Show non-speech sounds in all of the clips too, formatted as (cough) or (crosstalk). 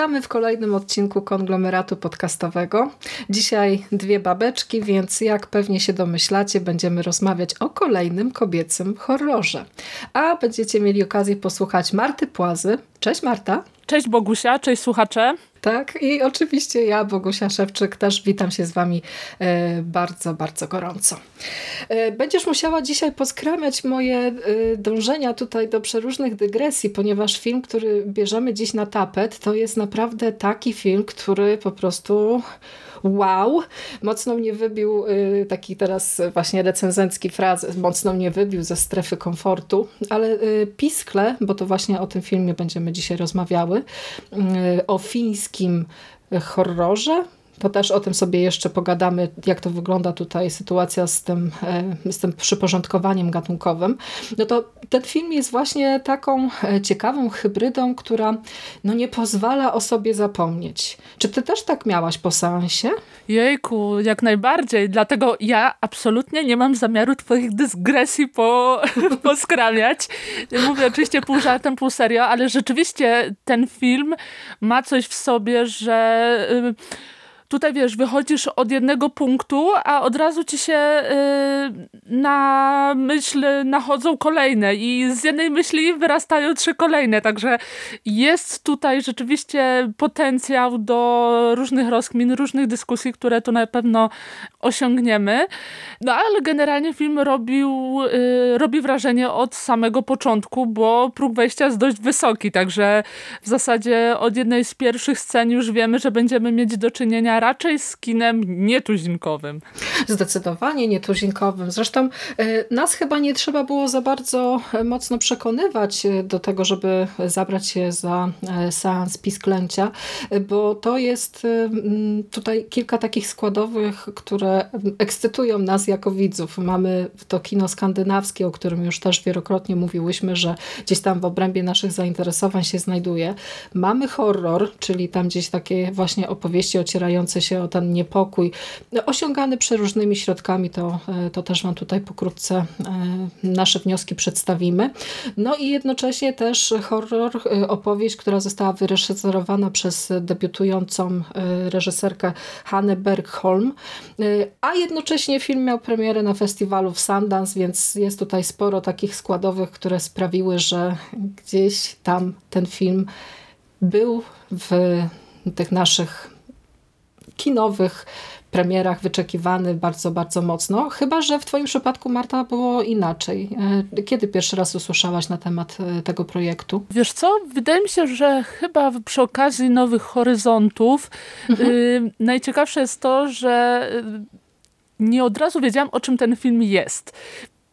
Witamy w kolejnym odcinku konglomeratu podcastowego. Dzisiaj dwie babeczki, więc jak pewnie się domyślacie, będziemy rozmawiać o kolejnym kobiecym horrorze. A będziecie mieli okazję posłuchać Marty Płazy. Cześć Marta. Cześć Bogusia, cześć słuchacze. Tak, i oczywiście ja, Bogusia Szewczyk, też witam się z Wami e, bardzo, bardzo gorąco. E, będziesz musiała dzisiaj poskramiać moje e, dążenia tutaj do przeróżnych dygresji, ponieważ film, który bierzemy dziś na tapet, to jest naprawdę taki film, który po prostu wow, mocno mnie wybił, y, taki teraz właśnie recenzencki fraz, mocno mnie wybił ze strefy komfortu, ale y, Piskle, bo to właśnie o tym filmie będziemy dzisiaj rozmawiały, y, o fińskim horrorze, to też o tym sobie jeszcze pogadamy, jak to wygląda tutaj sytuacja z tym, e, z tym przyporządkowaniem gatunkowym. No to ten film jest właśnie taką e, ciekawą hybrydą, która no nie pozwala o sobie zapomnieć. Czy ty też tak miałaś po seansie? Jejku, jak najbardziej. Dlatego ja absolutnie nie mam zamiaru twoich dysgresji po, (laughs) poskramiać. Mówię oczywiście pół żartem, pół serio, ale rzeczywiście ten film ma coś w sobie, że... Yy, tutaj wiesz, wychodzisz od jednego punktu, a od razu ci się yy, na myśl nachodzą kolejne i z jednej myśli wyrastają trzy kolejne, także jest tutaj rzeczywiście potencjał do różnych rozkmin, różnych dyskusji, które tu na pewno osiągniemy. No ale generalnie film robił, yy, robi wrażenie od samego początku, bo próg wejścia jest dość wysoki, także w zasadzie od jednej z pierwszych scen już wiemy, że będziemy mieć do czynienia raczej z kinem nietuzinkowym. Zdecydowanie nietuzinkowym. Zresztą e, nas chyba nie trzeba było za bardzo e, mocno przekonywać e, do tego, żeby zabrać się za seans pisklęcia, bo to jest tutaj kilka takich składowych, które ekscytują nas jako widzów. Mamy to kino skandynawskie, o którym już też wielokrotnie mówiłyśmy, że gdzieś tam w obrębie naszych zainteresowań się znajduje. Mamy horror, czyli tam gdzieś takie właśnie opowieści ocierające się o ten niepokój, osiągany przeróżnymi środkami, to, e, to też Wam tutaj pokrótce e, nasze wnioski przedstawimy. No i jednocześnie też horror, e, opowieść, która została wyreżyserowana przez debiutującą reżyserkę Hanne Bergholm, a jednocześnie film miał premierę na festiwalu w Sundance, więc jest tutaj sporo takich składowych, które sprawiły, że gdzieś tam ten film był w tych naszych kinowych premierach wyczekiwany bardzo, bardzo mocno. Chyba, że w Twoim przypadku, Marta, było inaczej. E, kiedy pierwszy raz usłyszałaś na temat e, tego projektu? Wiesz co? Wydaje mi się, że chyba przy okazji Nowych Horyzontów mhm. y, najciekawsze jest to, że y, nie od razu wiedziałam, o czym ten film jest.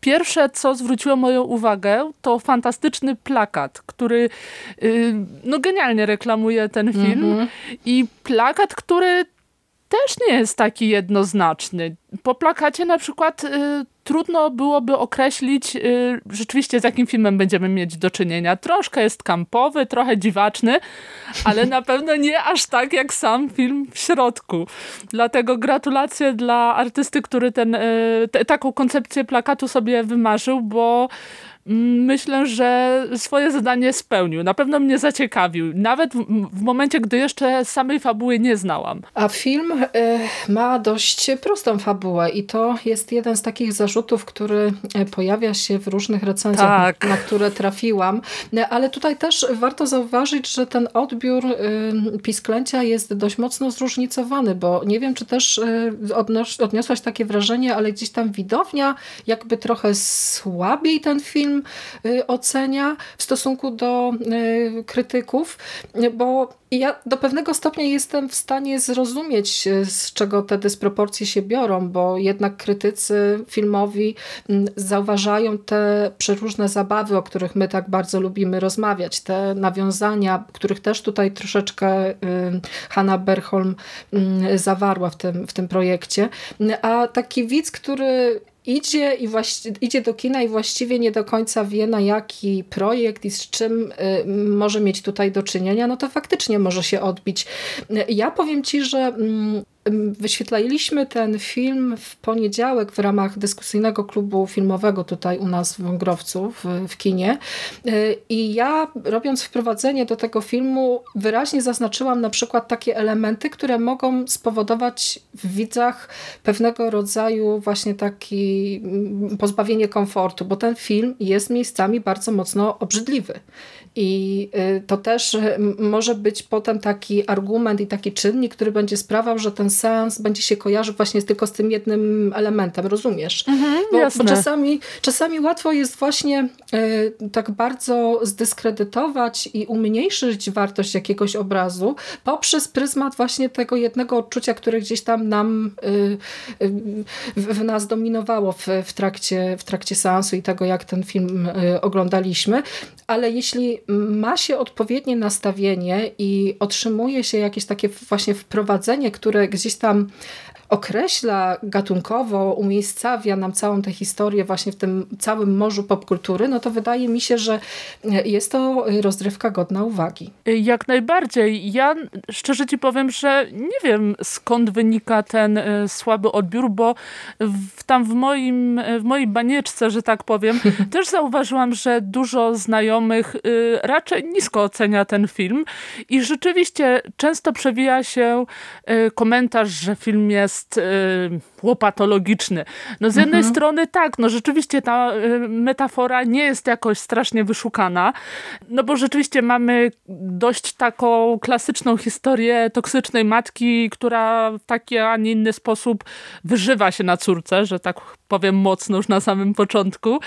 Pierwsze, co zwróciło moją uwagę, to fantastyczny plakat, który y, no genialnie reklamuje ten film. -hmm. I plakat, który też nie jest taki jednoznaczny. Po plakacie na przykład y, trudno byłoby określić y, rzeczywiście z jakim filmem będziemy mieć do czynienia. Troszkę jest kampowy, trochę dziwaczny, ale na (laughs) pewno nie aż tak jak sam film w środku. Dlatego gratulacje dla artysty, który ten, y, taką koncepcję plakatu sobie wymarzył, bo myślę, że swoje zadanie spełnił. Na pewno mnie zaciekawił. Nawet w, momencie, gdy jeszcze samej fabuły nie znałam. A film y, ma dość prostą fabułę i to jest jeden z takich zarzutów, który e, pojawia się w różnych recenzjach, tak. na, na które trafiłam. E, ale tutaj też warto zauważyć, że ten odbiór y, Pisklęcia jest dość mocno zróżnicowany, bo nie wiem, czy też y, odniosłaś takie wrażenie, ale gdzieś tam widownia jakby trochę słabiej ten film Y, ocenia w stosunku do y, krytyków, bo ja do pewnego stopnia jestem w stanie zrozumieć, y, z czego te dysproporcje się biorą, bo jednak krytycy filmowi mm, zauważają te przeróżne zabawy, o których my tak bardzo lubimy rozmawiać, te nawiązania, których też tutaj troszeczkę Hanna Berholm mm, zawarła w tym, w tym projekcie. A taki widz, który idzie, i idzie do kina i właściwie nie do końca wie na jaki projekt i z czym y, może mieć tutaj do czynienia, no to faktycznie może się odbić. Ja powiem Ci, że mm, Wyświetlaliśmy ten film w poniedziałek w ramach dyskusyjnego klubu filmowego tutaj u nas w Wągrowcu w, w kinie. I ja robiąc wprowadzenie do tego filmu wyraźnie zaznaczyłam na przykład takie elementy, które mogą spowodować w widzach pewnego rodzaju właśnie taki mm, pozbawienie komfortu, bo ten film jest miejscami bardzo mocno obrzydliwy i y, to też y, może być potem taki argument i taki czynnik, który będzie sprawiał, że ten seans będzie się kojarzył właśnie tylko z tym jednym elementem, rozumiesz? Mhm, bo, bo, czasami, czasami łatwo jest właśnie y, tak bardzo zdyskredytować i umniejszyć wartość jakiegoś obrazu poprzez pryzmat właśnie tego jednego odczucia, które gdzieś tam nam w, nas dominowało w, w, trakcie, w trakcie seansu i tego, jak ten film oglądaliśmy. Ale jeśli ma się odpowiednie nastawienie i otrzymuje się jakieś takie właśnie wprowadzenie, które gdzieś tam określa gatunkowo, umiejscawia nam całą tę historię właśnie w tym całym morzu popkultury, no to wydaje mi się, że jest to rozrywka godna uwagi. Jak najbardziej. Ja szczerze ci powiem, że nie wiem skąd wynika ten e, słaby odbiór, bo w, tam w, moim, w mojej banieczce, że tak powiem, (laughs) też zauważyłam, że dużo znajomych y, raczej nisko ocenia ten film i rzeczywiście często przewija się y, komentarz, że film jest jest y, łopatologiczny. No z jednej mhm. strony tak, no rzeczywiście ta y, metafora nie jest jakoś strasznie wyszukana, no bo rzeczywiście mamy dość taką klasyczną historię toksycznej matki, która w taki, a nie inny sposób wyżywa się na córce, że tak powiem mocno już na samym początku.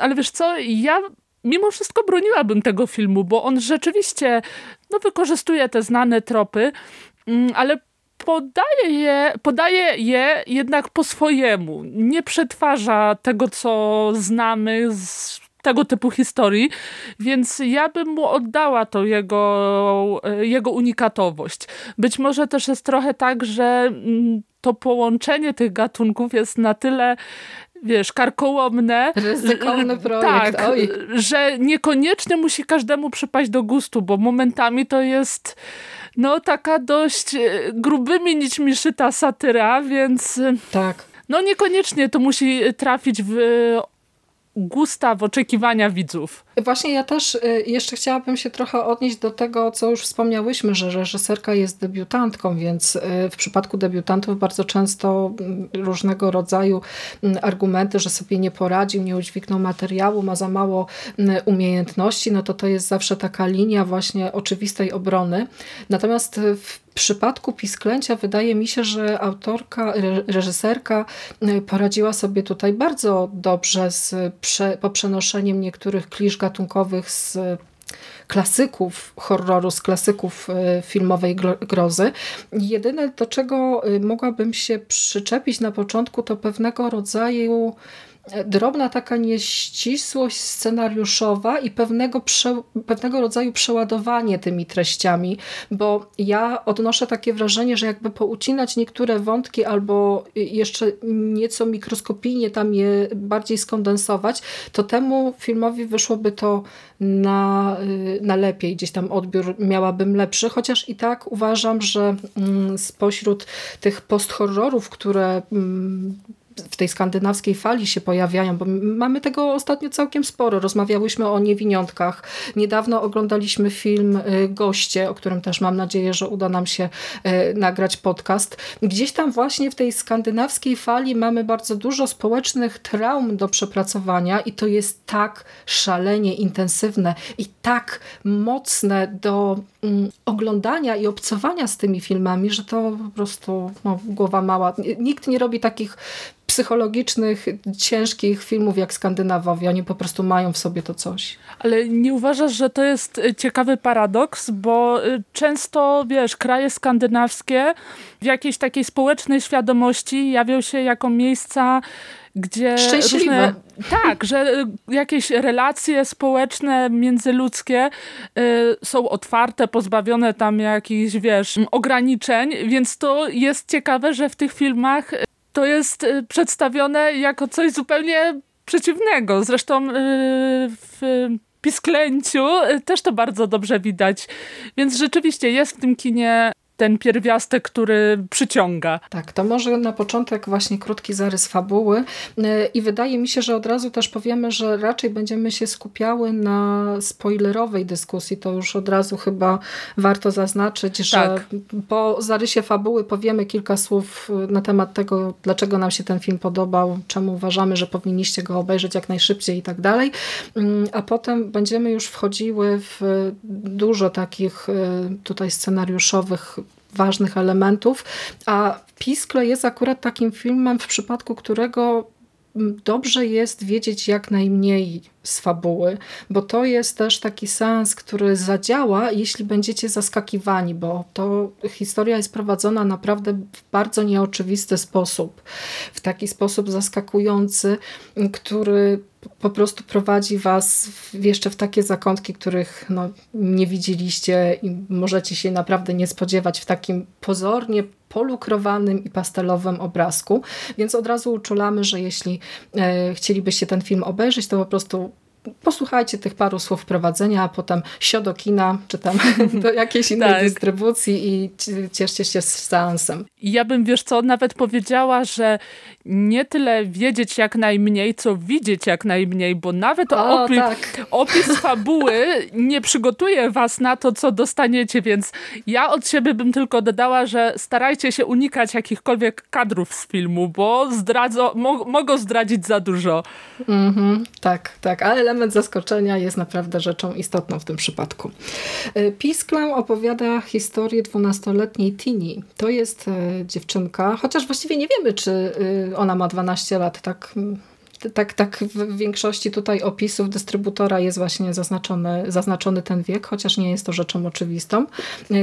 Ale wiesz co, ja mimo wszystko broniłabym tego filmu, bo on rzeczywiście no, wykorzystuje te znane tropy, mm, ale podaje je, podaje je jednak po swojemu. Nie przetwarza tego, co znamy z tego typu historii, więc ja bym mu oddała to jego, jego unikatowość. Być może też jest trochę tak, że mm, to połączenie tych gatunków jest na tyle wiesz, karkołomne. Ryzykowny projekt. Tak, Oj. że niekoniecznie musi każdemu przypaść do gustu, bo momentami to jest no taka dość e, grubymi nićmi szyta satyra, więc... E, tak. No niekoniecznie to musi trafić w gusta w oczekiwania widzów. Właśnie ja też y, jeszcze chciałabym się trochę odnieść do tego, co już wspomniałyśmy, że reżyserka jest debiutantką, więc y, w przypadku debiutantów bardzo często mm, różnego rodzaju mm, argumenty, że sobie nie poradził, nie udźwignął materiału, ma za mało mm, umiejętności, no to to jest zawsze taka linia właśnie oczywistej obrony. Natomiast w przypadku Pisklęcia wydaje mi się, że autorka, reżyserka y, poradziła sobie tutaj bardzo dobrze z prze, poprzenoszeniem niektórych klisz gatunkowych z klasyków horroru, z klasyków y, filmowej grozy. Jedyne, do czego y, mogłabym się przyczepić na początku, to pewnego rodzaju drobna taka nieścisłość scenariuszowa i pewnego, prze, pewnego rodzaju przeładowanie tymi treściami, bo ja odnoszę takie wrażenie, że jakby poucinać niektóre wątki albo jeszcze nieco mikroskopijnie tam je bardziej skondensować, to temu filmowi wyszłoby to na, na lepiej. Gdzieś tam odbiór miałabym lepszy, chociaż i tak uważam, że mm, spośród tych post-horrorów, które mm, w tej skandynawskiej fali się pojawiają, bo mamy tego ostatnio całkiem sporo. Rozmawiałyśmy o niewiniątkach. Niedawno oglądaliśmy film y, Goście, o którym też mam nadzieję, że uda nam się y, nagrać podcast. Gdzieś tam właśnie w tej skandynawskiej fali mamy bardzo dużo społecznych traum do przepracowania i to jest tak szalenie intensywne i tak mocne do oglądania i obcowania z tymi filmami, że to po prostu no, głowa mała. Nikt nie robi takich psychologicznych, ciężkich filmów jak Skandynawowie. Oni po prostu mają w sobie to coś. Ale nie uważasz, że to jest e, ciekawy paradoks, bo e, często, wiesz, kraje skandynawskie w jakiejś takiej społecznej świadomości jawią się jako miejsca, gdzie. Różne, tak, że e, jakieś relacje społeczne, międzyludzkie y, są otwarte, pozbawione tam jakichś, wiesz, ograniczeń, więc to jest ciekawe, że w tych filmach to jest y, przedstawione jako coś zupełnie przeciwnego. Zresztą y, w pisklęciu też to bardzo dobrze widać. Więc rzeczywiście jest w tym kinie ten pierwiastek, który przyciąga. Tak, to może na początek właśnie krótki zarys fabuły y, i wydaje mi się, że od razu też powiemy, że raczej będziemy się skupiały na spoilerowej dyskusji. To już od razu chyba warto zaznaczyć, że tak. po zarysie fabuły powiemy kilka słów na temat tego, dlaczego nam się ten film podobał, czemu uważamy, że powinniście go obejrzeć jak najszybciej i tak dalej. Mm, a potem będziemy już wchodziły w dużo takich y, tutaj scenariuszowych ważnych elementów, a Piskle jest akurat takim filmem, w przypadku którego dobrze jest wiedzieć jak najmniej z fabuły, bo to jest też taki sens, który zadziała, jeśli będziecie zaskakiwani, bo to historia jest prowadzona naprawdę w bardzo nieoczywisty sposób, w taki sposób zaskakujący, który po prostu prowadzi was jeszcze w takie zakątki, których no, nie widzieliście i możecie się naprawdę nie spodziewać w takim pozornie polukrowanym i pastelowym obrazku, więc od razu uczulamy, że jeśli e, chcielibyście ten film obejrzeć, to po prostu posłuchajcie tych paru słów wprowadzenia, a potem sio do kina, czy tam (laughs) do jakiejś innej tak. dystrybucji i cieszcie się z seansem. Ja bym, wiesz co, nawet powiedziała, że nie tyle wiedzieć jak najmniej, co widzieć jak najmniej, bo nawet o, opi tak. opis (laughs) fabuły nie przygotuje was na to, co dostaniecie, więc ja od siebie bym tylko dodała, że starajcie się unikać jakichkolwiek kadrów z filmu, bo zdradzo, mo mogą zdradzić za dużo. -hmm, tak, tak, ale element zaskoczenia jest naprawdę rzeczą istotną w tym przypadku. Y, Pisklę opowiada historię dwunastoletniej Tini. To jest y, dziewczynka, chociaż właściwie nie wiemy, czy y, ona ma 12 lat, tak tak, tak w większości tutaj opisów dystrybutora jest właśnie zaznaczony, zaznaczony ten wiek, chociaż nie jest to rzeczą oczywistą.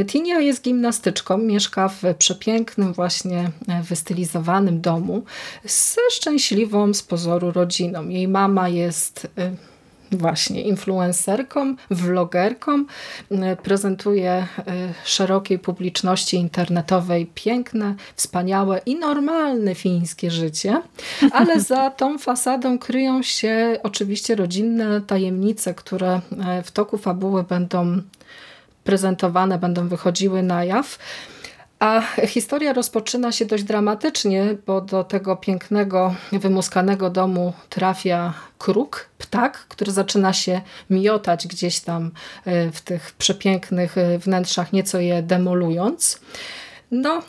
Tinia jest gimnastyczką, mieszka w przepięknym właśnie wystylizowanym domu ze szczęśliwą z pozoru rodziną. Jej mama jest właśnie influencerką, vlogerką, e, prezentuje e, szerokiej publiczności internetowej piękne, wspaniałe i normalne fińskie życie, ale za tą fasadą kryją się oczywiście rodzinne tajemnice, które e, w toku fabuły będą prezentowane, będą wychodziły na jaw. A historia rozpoczyna się dość dramatycznie, bo do tego pięknego, wymuskanego domu trafia kruk, ptak, który zaczyna się miotać gdzieś tam e, w tych przepięknych e, wnętrzach, nieco je demolując. No,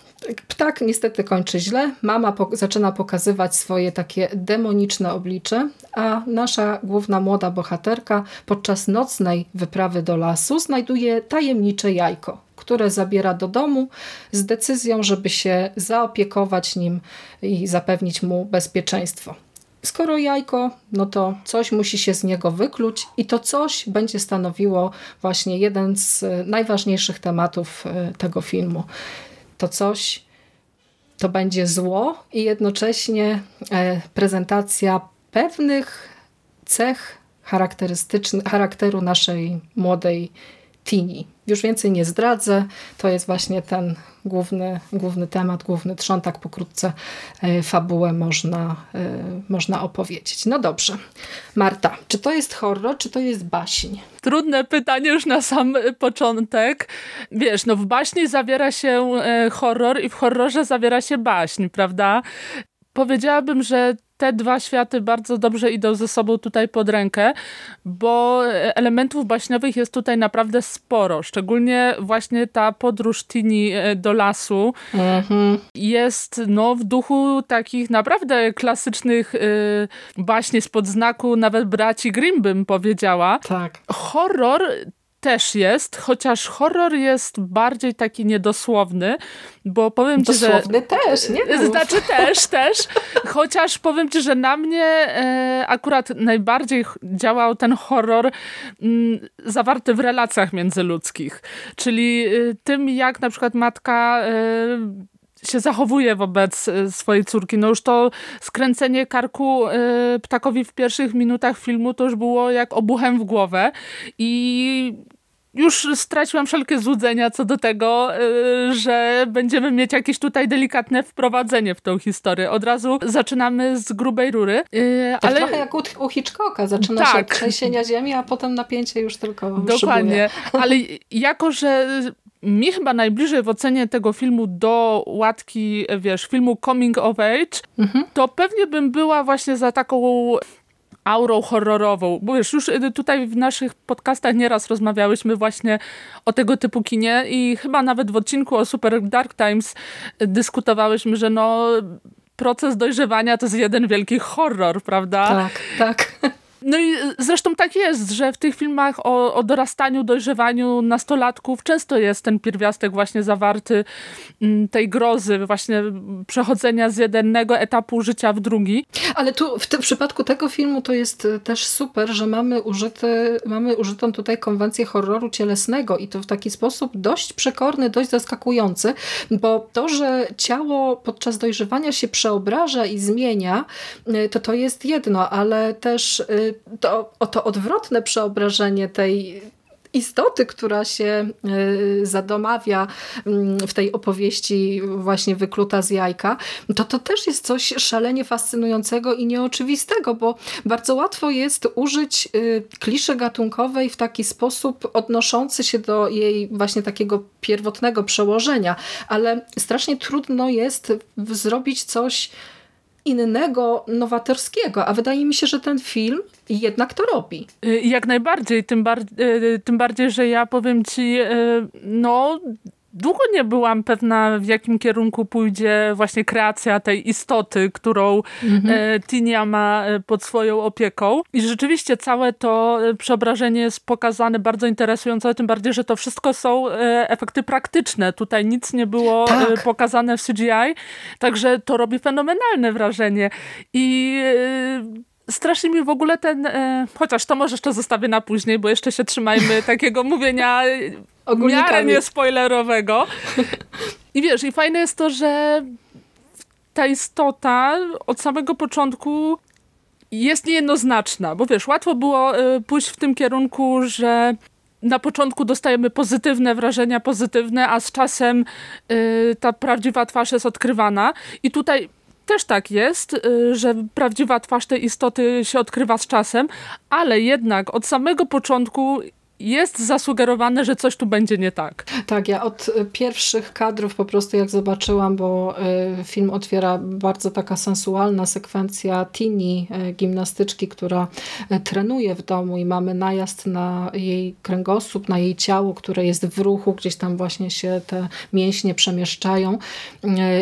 ptak niestety kończy źle. Mama po zaczyna pokazywać swoje takie demoniczne oblicze, a nasza główna młoda bohaterka podczas nocnej wyprawy do lasu znajduje tajemnicze jajko, które zabiera do domu z decyzją, żeby się zaopiekować nim i zapewnić mu bezpieczeństwo. Skoro jajko, no to coś musi się z niego wykluć i to coś będzie stanowiło właśnie jeden z najważniejszych tematów e, tego filmu. To coś to będzie zło i jednocześnie e, prezentacja pewnych cech charakterystycznych, charakteru naszej młodej Tini. Już więcej nie zdradzę. To jest właśnie ten główny, główny temat, główny trzon. Tak pokrótce e, fabułę można, e, można opowiedzieć. No dobrze. Marta, czy to jest horror, czy to jest baśń? Trudne pytanie już na sam początek. Wiesz, no w baśni zawiera się e, horror i w horrorze zawiera się baśń, prawda? Powiedziałabym, że te dwa światy bardzo dobrze idą ze sobą tutaj pod rękę, bo elementów baśniowych jest tutaj naprawdę sporo. Szczególnie właśnie ta podróż Tini e, do lasu mhm. jest no, w duchu takich naprawdę klasycznych y, baśni spod znaku nawet braci Grimm bym powiedziała. Tak. Horror też jest, chociaż horror jest bardziej taki niedosłowny, bo powiem ci, że... Dosłowny też, nie? Znaczy też, (laughs) też, chociaż powiem ci, że na mnie e, akurat najbardziej działał ten horror m, mm, zawarty w relacjach międzyludzkich, czyli e, tym, jak na przykład matka e, się zachowuje wobec e, swojej córki. No już to skręcenie karku e, ptakowi w pierwszych minutach filmu to już było jak obuchem w głowę i już straciłam wszelkie złudzenia co do tego, y, że będziemy mieć jakieś tutaj delikatne wprowadzenie w tą historię. Od razu zaczynamy z grubej rury. Y, tak ale... trochę jak u, u Hitchcocka. Zaczyna tak. się od trzęsienia ziemi, a potem napięcie już tylko Dokładnie. Szybuje. Ale (laughs) jako, że mi chyba najbliżej w ocenie tego filmu do łatki, wiesz, filmu Coming of Age, mhm. to pewnie bym była właśnie za taką aurą horrorową. Bo wiesz, już y, tutaj w naszych podcastach nieraz rozmawiałyśmy właśnie o tego typu kinie i chyba nawet w odcinku o Super Dark Times dyskutowałyśmy, że no proces dojrzewania to jest jeden wielki horror, prawda? Tak, tak. No i zresztą tak jest, że w tych filmach o, o dorastaniu, dojrzewaniu nastolatków często jest ten pierwiastek właśnie zawarty mm, tej grozy, właśnie przechodzenia z jednego etapu życia w drugi. Ale tu w, w przypadku tego filmu to jest e, też super, że mamy, użyty, mamy użytą tutaj konwencję horroru cielesnego i to w taki sposób dość przekorny, dość zaskakujący, bo to, że ciało podczas dojrzewania się przeobraża i zmienia, e, to to jest jedno, ale też to, to odwrotne przeobrażenie tej istoty, która się y, zadomawia mm, w tej opowieści właśnie wykluta z jajka, to to też jest coś szalenie fascynującego i nieoczywistego, bo bardzo łatwo jest użyć y, kliszy gatunkowej w taki sposób odnoszący się do jej właśnie takiego pierwotnego przełożenia, ale strasznie trudno jest zrobić coś innego, nowatorskiego, a wydaje mi się, że ten film jednak to robi. Y, jak najbardziej, tym, bar y, tym bardziej, że ja powiem ci, y, no długo nie byłam pewna, w jakim kierunku pójdzie właśnie kreacja tej istoty, którą mhm. E, Tinia ma e, pod swoją opieką. I rzeczywiście całe to e, przeobrażenie jest pokazane bardzo interesująco, tym bardziej, że to wszystko są efekty praktyczne. Tutaj nic nie było tak. pokazane w CGI, także to robi fenomenalne wrażenie. I strasznie mi w ogóle ten, chociaż to może jeszcze zostawię na później, bo jeszcze się trzymajmy (laughs) takiego mówienia w miarę niespoilerowego. (laughs) I wiesz, i fajne jest to, że ta istota od samego początku jest niejednoznaczna, bo wiesz, łatwo było e, pójść w tym kierunku, że na początku dostajemy pozytywne wrażenia, pozytywne, a z czasem y, ta prawdziwa twarz jest odkrywana. I tutaj też tak jest, y, że prawdziwa twarz tej istoty się odkrywa z czasem, ale jednak od samego początku jest zasugerowane, że coś tu będzie nie tak. Tak, ja od pierwszych kadrów po prostu jak zobaczyłam, bo y, film otwiera bardzo taka sensualna sekwencja Tini, y, gimnastyczki, która trenuje w domu i mamy najazd na jej kręgosłup, na jej ciało, które jest w ruchu, gdzieś tam właśnie się te mięśnie przemieszczają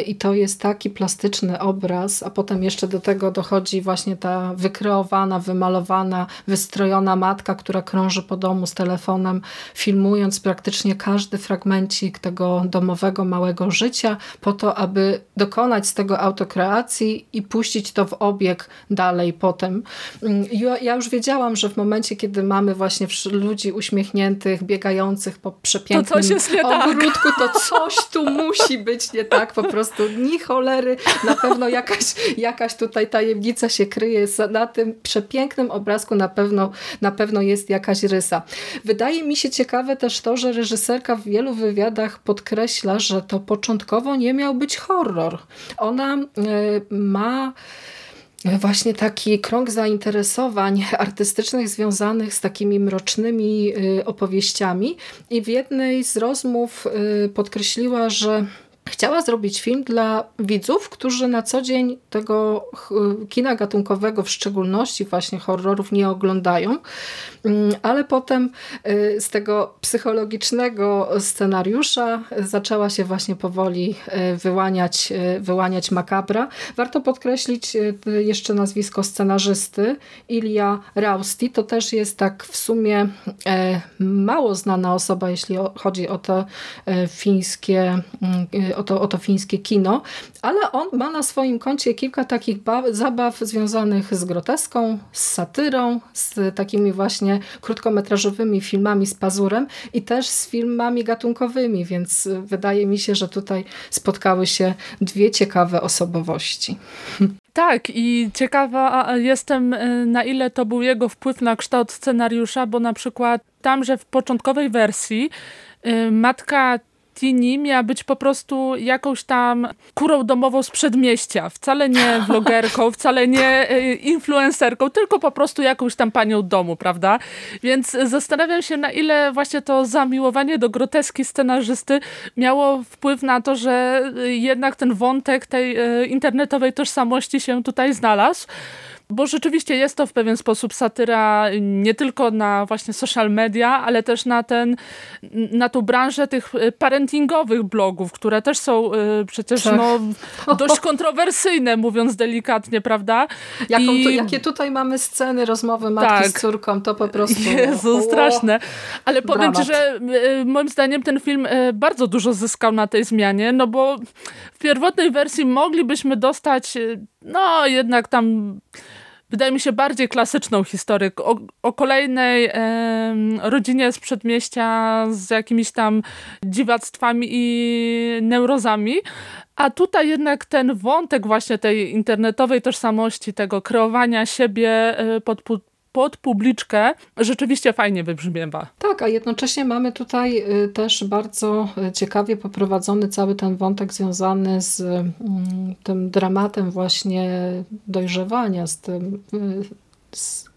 i to jest taki plastyczny obraz, a potem jeszcze do tego dochodzi właśnie ta wykreowana, wymalowana, wystrojona matka, która krąży po domu z telefonem telefonem, filmując praktycznie każdy fragmencik tego domowego, małego życia, po to, aby dokonać z tego autokreacji i puścić to w obieg dalej potem. Mm, ja już wiedziałam, że w momencie, kiedy mamy właśnie ludzi uśmiechniętych, biegających po przepięknym tak. ogródku, to (laughs) coś tu musi być nie tak, po prostu ni cholery, na pewno jakaś, jakaś tutaj tajemnica się kryje, na tym przepięknym obrazku na pewno, na pewno jest jakaś rysa. Wydaje mi się ciekawe też to, że reżyserka w wielu wywiadach podkreśla, że to początkowo nie miał być horror. Ona e, ma właśnie taki krąg zainteresowań artystycznych związanych z takimi mrocznymi e, opowieściami i w jednej z rozmów e, podkreśliła, że Chciała zrobić film dla widzów, którzy na co dzień tego kina gatunkowego, w szczególności właśnie horrorów, nie oglądają, mm, ale potem y, z tego psychologicznego scenariusza zaczęła się właśnie powoli y, wyłaniać, y, wyłaniać makabra. Warto podkreślić jeszcze nazwisko scenarzysty, Ilia Rausti. To też jest tak w sumie mało znana osoba, jeśli chodzi o te fińskie mm, o to, o to fińskie kino, ale on ma na swoim koncie kilka takich zabaw związanych z groteską, z satyrą, z takimi właśnie krótkometrażowymi filmami z pazurem i też z filmami gatunkowymi, więc wydaje mi się, że tutaj spotkały się dwie ciekawe osobowości. Tak, i ciekawa jestem, y, na ile to był jego wpływ na kształt scenariusza, bo na przykład tam, że w początkowej wersji y, matka Tini miała być po prostu jakąś tam kurą domową z przedmieścia. Wcale nie (laughs) vlogerką, wcale nie y, influencerką, tylko po prostu jakąś tam panią domu, prawda? Więc zastanawiam się, na ile właśnie to zamiłowanie do groteski scenarzysty miało wpływ na to, że jednak ten wątek tej y, internetowej tożsamości się tutaj znalazł bo rzeczywiście jest to w pewien sposób satyra nie tylko na właśnie social media, ale też na ten, na tą branżę tych y, parentingowych blogów, które też są y, przecież tak. no, dość kontrowersyjne, mówiąc delikatnie, prawda? Jaką I... tu, jakie tutaj mamy sceny rozmowy matki tak. z córką, to po prostu... Jezu, straszne. Ale powiem Ci, że y, moim zdaniem ten film bardzo dużo zyskał na tej zmianie, no bo w pierwotnej wersji moglibyśmy dostać no jednak tam wydaje mi się, bardziej klasyczną historię o, o kolejnej e, rodzinie z przedmieścia z jakimiś tam dziwactwami i neurozami, a tutaj jednak ten wątek właśnie tej internetowej tożsamości, tego kreowania siebie e, pod, pod publiczkę rzeczywiście fajnie wybrzmiewa. Tak, a jednocześnie mamy tutaj y, też bardzo y, ciekawie poprowadzony cały ten wątek związany z mm, tym dramatem właśnie dojrzewania, z tym y, z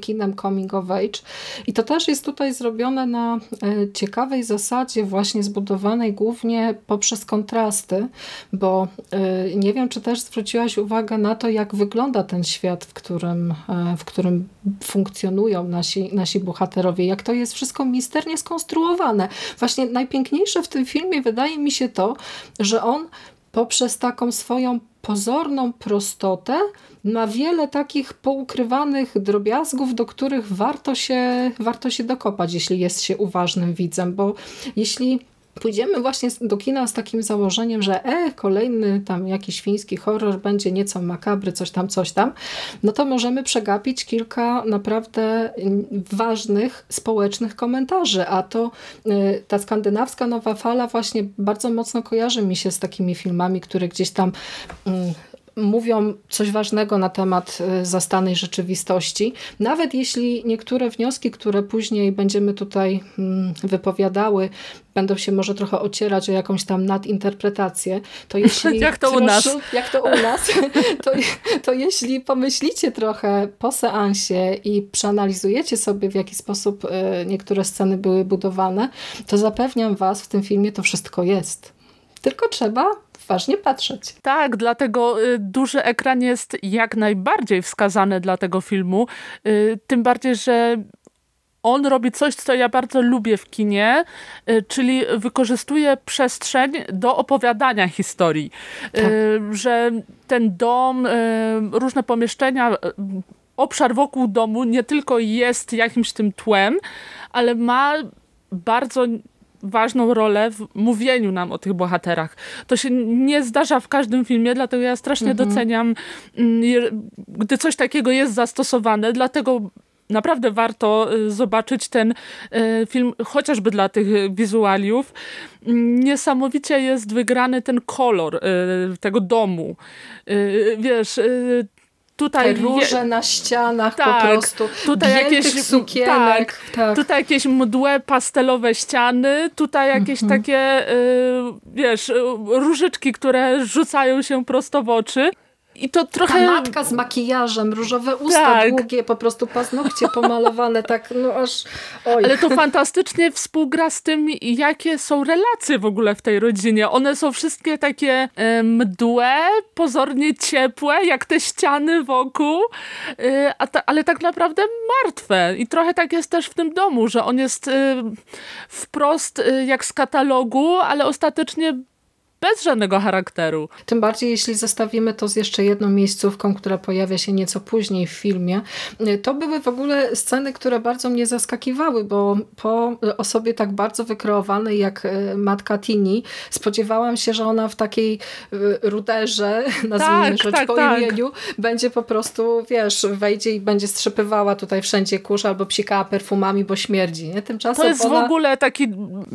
kinem coming of age. I to też jest tutaj zrobione na e, ciekawej zasadzie, właśnie zbudowanej głównie poprzez kontrasty, bo e, nie wiem, czy też zwróciłaś uwagę na to, jak wygląda ten świat, w którym, e, w którym funkcjonują nasi, nasi bohaterowie, jak to jest wszystko misternie skonstruowane. Właśnie najpiękniejsze w tym filmie wydaje mi się to, że on poprzez taką swoją pozorną prostotę ma wiele takich poukrywanych drobiazgów, do których warto się, warto się dokopać, jeśli jest się uważnym widzem, bo jeśli pójdziemy właśnie do kina z takim założeniem, że e, kolejny tam jakiś fiński horror będzie nieco makabry, coś tam, coś tam, no to możemy przegapić kilka naprawdę ważnych społecznych komentarzy, a to y, ta skandynawska nowa fala właśnie bardzo mocno kojarzy mi się z takimi filmami, które gdzieś tam mm, mówią coś ważnego na temat y, zastanej rzeczywistości. Nawet jeśli niektóre wnioski, które później będziemy tutaj mm, wypowiadały, będą się może trochę ocierać o jakąś tam nadinterpretację, to (laughs) jeśli... jak to u nas. (laughs) Jak to u nas. (laughs) To, to jeśli pomyślicie trochę po seansie i przeanalizujecie sobie, w jaki sposób y, niektóre sceny były budowane, to zapewniam Was, w tym filmie to wszystko jest. Tylko trzeba poważnie patrzeć. Tak, dlatego y, duży ekran jest jak najbardziej wskazany dla tego filmu. Y, tym bardziej, że on robi coś, co ja bardzo lubię w kinie, y, czyli wykorzystuje przestrzeń do opowiadania historii. Tak. Że ten dom, różne pomieszczenia, obszar wokół domu nie tylko jest jakimś tym tłem, ale ma bardzo ważną rolę w mówieniu nam o tych bohaterach. To się nie zdarza w każdym filmie, dlatego ja strasznie mhm. doceniam, mm, gdy coś takiego jest zastosowane, dlatego naprawdę warto y, zobaczyć ten y, film, chociażby dla tych wizualiów. Niesamowicie jest wygrany ten kolor y, tego domu. Wiesz, tutaj Te róże na ścianach tak, po prostu, tutaj jakieś sukienek. Tak, tak. Tutaj jakieś mdłe pastelowe ściany, tutaj jakieś mhm. takie, y, wiesz, różyczki, które rzucają się prosto w oczy. I to trochę... Ta matka z makijażem, różowe usta tak. długie, po prostu paznokcie pomalowane, tak no aż... Oj. Ale to fantastycznie współgra z tym, jakie są relacje w ogóle w tej rodzinie. One są wszystkie takie mdłe, pozornie ciepłe, jak te ściany wokół, a ta, ale tak naprawdę martwe. I trochę tak jest też w tym domu, że on jest e, wprost e, jak z katalogu, ale ostatecznie bez żadnego charakteru. Tym bardziej, jeśli zestawimy to z jeszcze jedną miejscówką, która pojawia się nieco później w filmie. To były w ogóle sceny, które bardzo mnie zaskakiwały, bo po osobie tak bardzo wykreowanej jak e, matka Tini, spodziewałam się, że ona w takiej e, ruderze, (laughs) nazwijmy tak, rzecz tak, po tak. imieniu, będzie po prostu, wiesz, wejdzie i będzie strzepywała tutaj wszędzie kurz albo psikała perfumami, bo śmierdzi. Nie? Tymczasem to jest ona... w ogóle taki,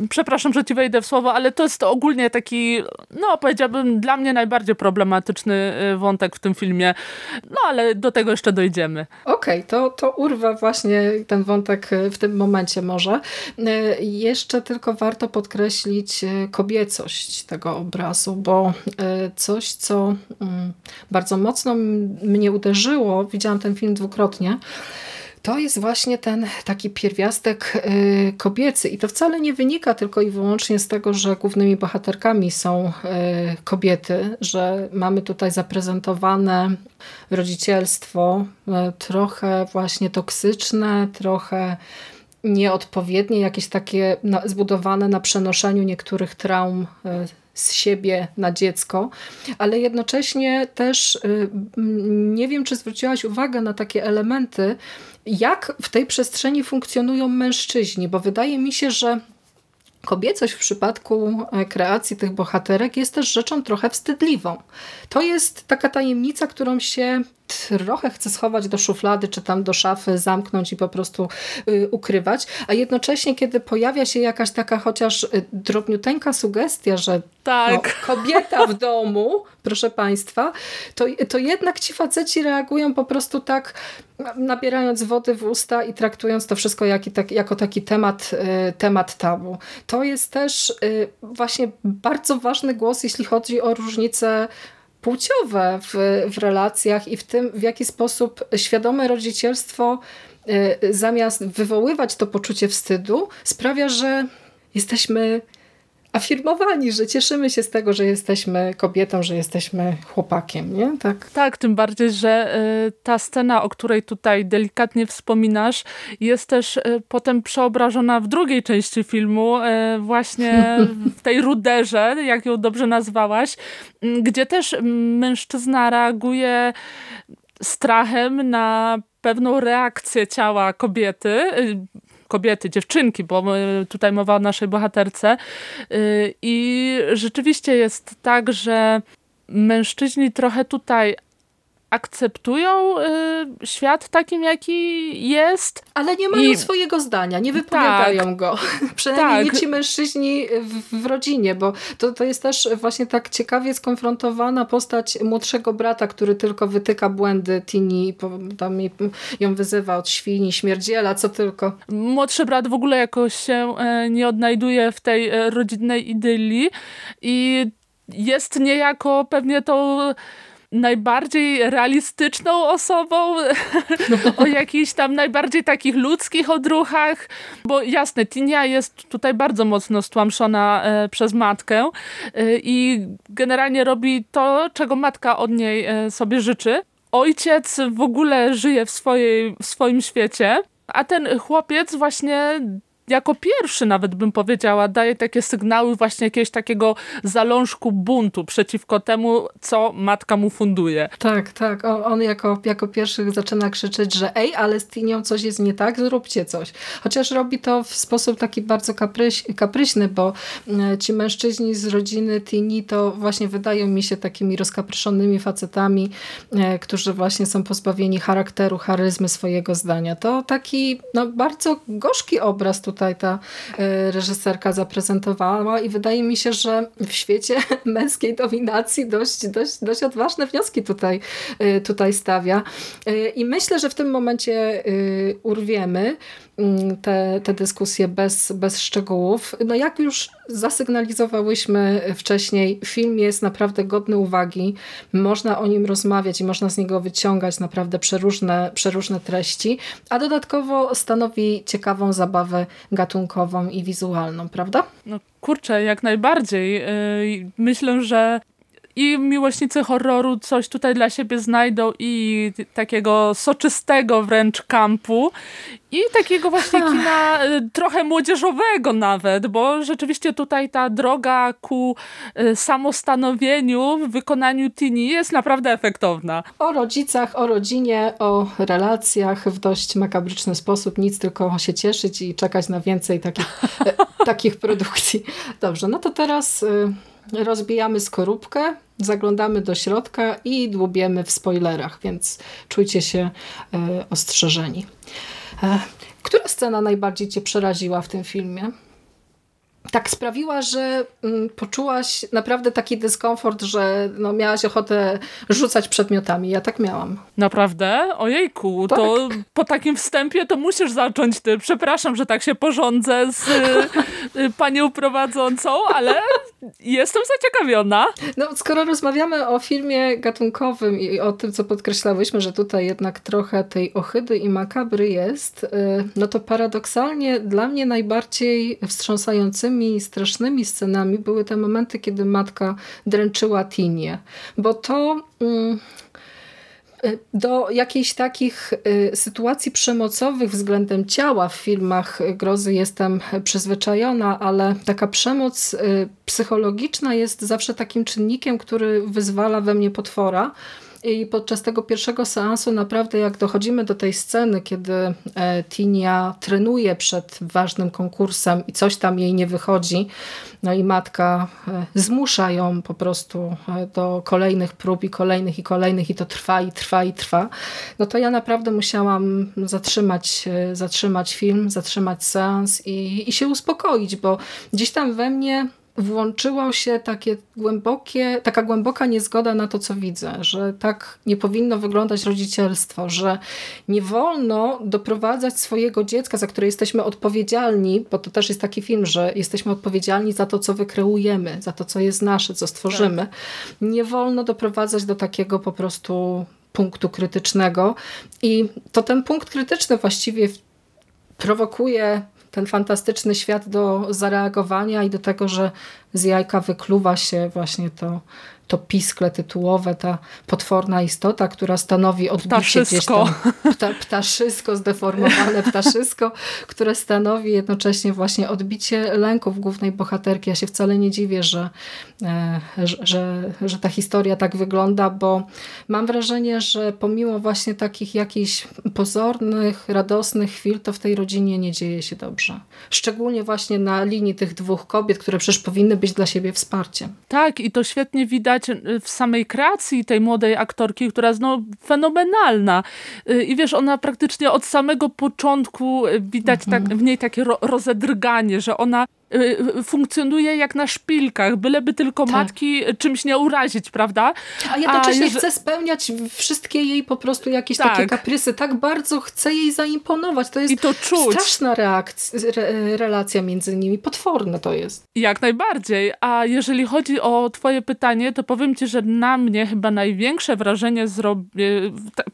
przepraszam, że ci wejdę w słowo, ale to jest ogólnie taki no powiedziałbym, dla mnie najbardziej problematyczny y, wątek w tym filmie. No ale do tego jeszcze dojdziemy. Okej, okay, to, to urwę właśnie ten wątek y, w tym momencie może. Y, jeszcze tylko warto podkreślić kobiecość tego obrazu, bo coś, co mm, bardzo mocno mnie uderzyło, widziałam ten film dwukrotnie, to jest właśnie ten taki pierwiastek y, kobiecy. I to wcale nie wynika tylko i wyłącznie z tego, że głównymi bohaterkami są y, kobiety, że mamy tutaj zaprezentowane rodzicielstwo y, trochę właśnie toksyczne, trochę nieodpowiednie, jakieś takie zbudowane na przenoszeniu niektórych traum z siebie na dziecko, ale jednocześnie też nie wiem, czy zwróciłaś uwagę na takie elementy, jak w tej przestrzeni funkcjonują mężczyźni, bo wydaje mi się, że kobiecość w przypadku e, kreacji tych bohaterek jest też rzeczą trochę wstydliwą. To jest taka tajemnica, którą się trochę chce schować do szuflady, czy tam do szafy, zamknąć i po prostu y, ukrywać, a jednocześnie, kiedy pojawia się jakaś taka chociaż y, drobniuteńka sugestia, że tak. no, kobieta w domu, proszę Państwa, to, to jednak ci faceci reagują po prostu tak, nabierając wody w usta i traktując to wszystko jak, tak, jako taki temat, y, temat tabu. To jest też właśnie bardzo ważny głos, jeśli chodzi o różnice płciowe w, w relacjach i w tym, w jaki sposób świadome rodzicielstwo y, zamiast wywoływać to poczucie wstydu, sprawia, że jesteśmy afirmowani, że cieszymy się z tego, że jesteśmy kobietą, że jesteśmy chłopakiem, nie? Tak, tak tym bardziej, że y, ta scena, o której tutaj delikatnie wspominasz, jest też y, potem przeobrażona w drugiej części filmu, y, właśnie (laughs) w tej ruderze, jak ją dobrze nazwałaś, gdzie też mężczyzna reaguje strachem na pewną reakcję ciała kobiety, kobiety, dziewczynki, bo tutaj mowa o naszej bohaterce. Y, I rzeczywiście jest tak, że mężczyźni trochę tutaj akceptują y, świat takim, jaki jest. Ale nie mają I... swojego zdania, nie wypowiadają tak, go. (laughs) Przynajmniej tak. nie ci mężczyźni w, w, rodzinie, bo to, to jest też właśnie tak ciekawie skonfrontowana postać młodszego brata, który tylko wytyka błędy Tini i tam ją wyzywa od świni, śmierdziela, co tylko. Młodszy brat w ogóle jakoś się e, nie odnajduje w tej e, rodzinnej idylii i jest niejako pewnie to najbardziej realistyczną osobą, (laughs) o jakichś tam najbardziej takich ludzkich odruchach, bo jasne, Tinia jest tutaj bardzo mocno stłamszona e, przez matkę e, i generalnie robi to, czego matka od niej e, sobie życzy. Ojciec w ogóle żyje w, swojej, w swoim świecie, a ten chłopiec właśnie jako pierwszy nawet bym powiedziała, daje takie sygnały właśnie jakiegoś takiego zalążku buntu przeciwko temu, co matka mu funduje. Tak, tak. On jako, jako pierwszy zaczyna krzyczeć, że ej, ale z Tinią coś jest nie tak, zróbcie coś. Chociaż robi to w sposób taki bardzo kapryś, kapryśny, bo e, ci mężczyźni z rodziny Tini to właśnie wydają mi się takimi rozkapryszonymi facetami, e, którzy właśnie są pozbawieni charakteru, charyzmy swojego zdania. To taki no, bardzo gorzki obraz tutaj tutaj ta e, reżyserka zaprezentowała i wydaje mi się, że w świecie (laughs) męskiej dominacji dość, dość, dość odważne wnioski tutaj, e, tutaj stawia. E, I myślę, że w tym momencie urwiemy te, te dyskusje bez, bez szczegółów. No jak już zasygnalizowałyśmy wcześniej, film jest naprawdę godny uwagi. Można o nim rozmawiać i można z niego wyciągać naprawdę przeróżne, przeróżne treści, a dodatkowo stanowi ciekawą zabawę gatunkową i wizualną, prawda? No kurczę, jak najbardziej. Y, myślę, że i miłośnicy horroru coś tutaj dla siebie znajdą i takiego soczystego wręcz kampu i takiego właśnie kina y, trochę młodzieżowego nawet, bo rzeczywiście tutaj ta droga ku y, samostanowieniu w wykonaniu Tini jest naprawdę efektowna. O rodzicach, o rodzinie, o relacjach w dość makabryczny sposób, nic tylko się cieszyć i czekać na więcej takich, (laughs) takich produkcji. Dobrze, no to teraz rozbijamy skorupkę, zaglądamy do środka i dłubiemy w spoilerach, więc czujcie się e, ostrzeżeni. E, która scena najbardziej Cię przeraziła w tym filmie? Tak sprawiła, że mm, poczułaś naprawdę taki dyskomfort, że no, miałaś ochotę rzucać przedmiotami. Ja tak miałam. Naprawdę? Ojejku, tak. to po takim wstępie to musisz zacząć ty. Przepraszam, że tak się porządzę z y, y, panią prowadzącą, ale jestem zaciekawiona. No, skoro rozmawiamy o filmie gatunkowym i o tym, co podkreślałyśmy, że tutaj jednak trochę tej ohydy i makabry jest, y, no to paradoksalnie dla mnie najbardziej wstrząsającymi, strasznymi scenami były te momenty, kiedy matka dręczyła Tinię. Bo to... Mm, y, do jakichś takich y, sytuacji przemocowych względem ciała w filmach grozy jestem przyzwyczajona, ale taka przemoc psychologiczna jest zawsze takim czynnikiem, który wyzwala we mnie potwora. I podczas tego pierwszego seansu naprawdę jak dochodzimy do tej sceny, kiedy e, Tinia trenuje przed ważnym konkursem i coś tam jej nie wychodzi, no i matka e, zmusza ją po prostu e, do kolejnych prób i kolejnych i kolejnych i to trwa i trwa i trwa, no to ja naprawdę musiałam zatrzymać, zatrzymać film, zatrzymać seans i, i się uspokoić, bo gdzieś tam we mnie włączyło się takie głębokie, taka głęboka niezgoda na to, co widzę, że tak nie powinno wyglądać rodzicielstwo, że nie wolno doprowadzać swojego dziecka, za które jesteśmy odpowiedzialni, bo to też jest taki film, że jesteśmy odpowiedzialni za to, co wykreujemy, za to, co jest nasze, co stworzymy. Tak. Nie wolno doprowadzać do takiego po prostu punktu krytycznego i to ten punkt krytyczny właściwie prowokuje ten fantastyczny świat do zareagowania i do tego, że z jajka wykluwa się właśnie to to piskle tytułowe, ta potworna istota, która stanowi odbicie ptaszysko. gdzieś tam, (laughs) pta, ptaszysko, zdeformowane ptaszysko, które stanowi jednocześnie właśnie odbicie lęków głównej bohaterki. Ja się wcale nie dziwię, że, e, że, że, że ta historia tak wygląda, bo mam wrażenie, że pomimo właśnie takich jakichś pozornych, radosnych chwil, to w tej rodzinie nie dzieje się dobrze. Szczególnie właśnie na linii tych dwóch kobiet, które przecież powinny być dla siebie wsparciem. Tak, i to świetnie widać y, w samej kreacji tej młodej aktorki, która jest no, fenomenalna. Y, I wiesz, ona praktycznie od samego początku y, widać tak, mhm. w niej takie ro rozedrganie, że ona funkcjonuje jak na szpilkach, byleby tylko tak. matki czymś nie urazić, prawda? A jednocześnie A, chce spełniać wszystkie jej po prostu jakieś tak. takie kaprysy. Tak bardzo chce jej zaimponować. To jest I to czuć. straszna reakcja, re, relacja między nimi. Potworne to jest. Jak najbardziej. A jeżeli chodzi o twoje pytanie, to powiem ci, że na mnie chyba największe wrażenie zrobi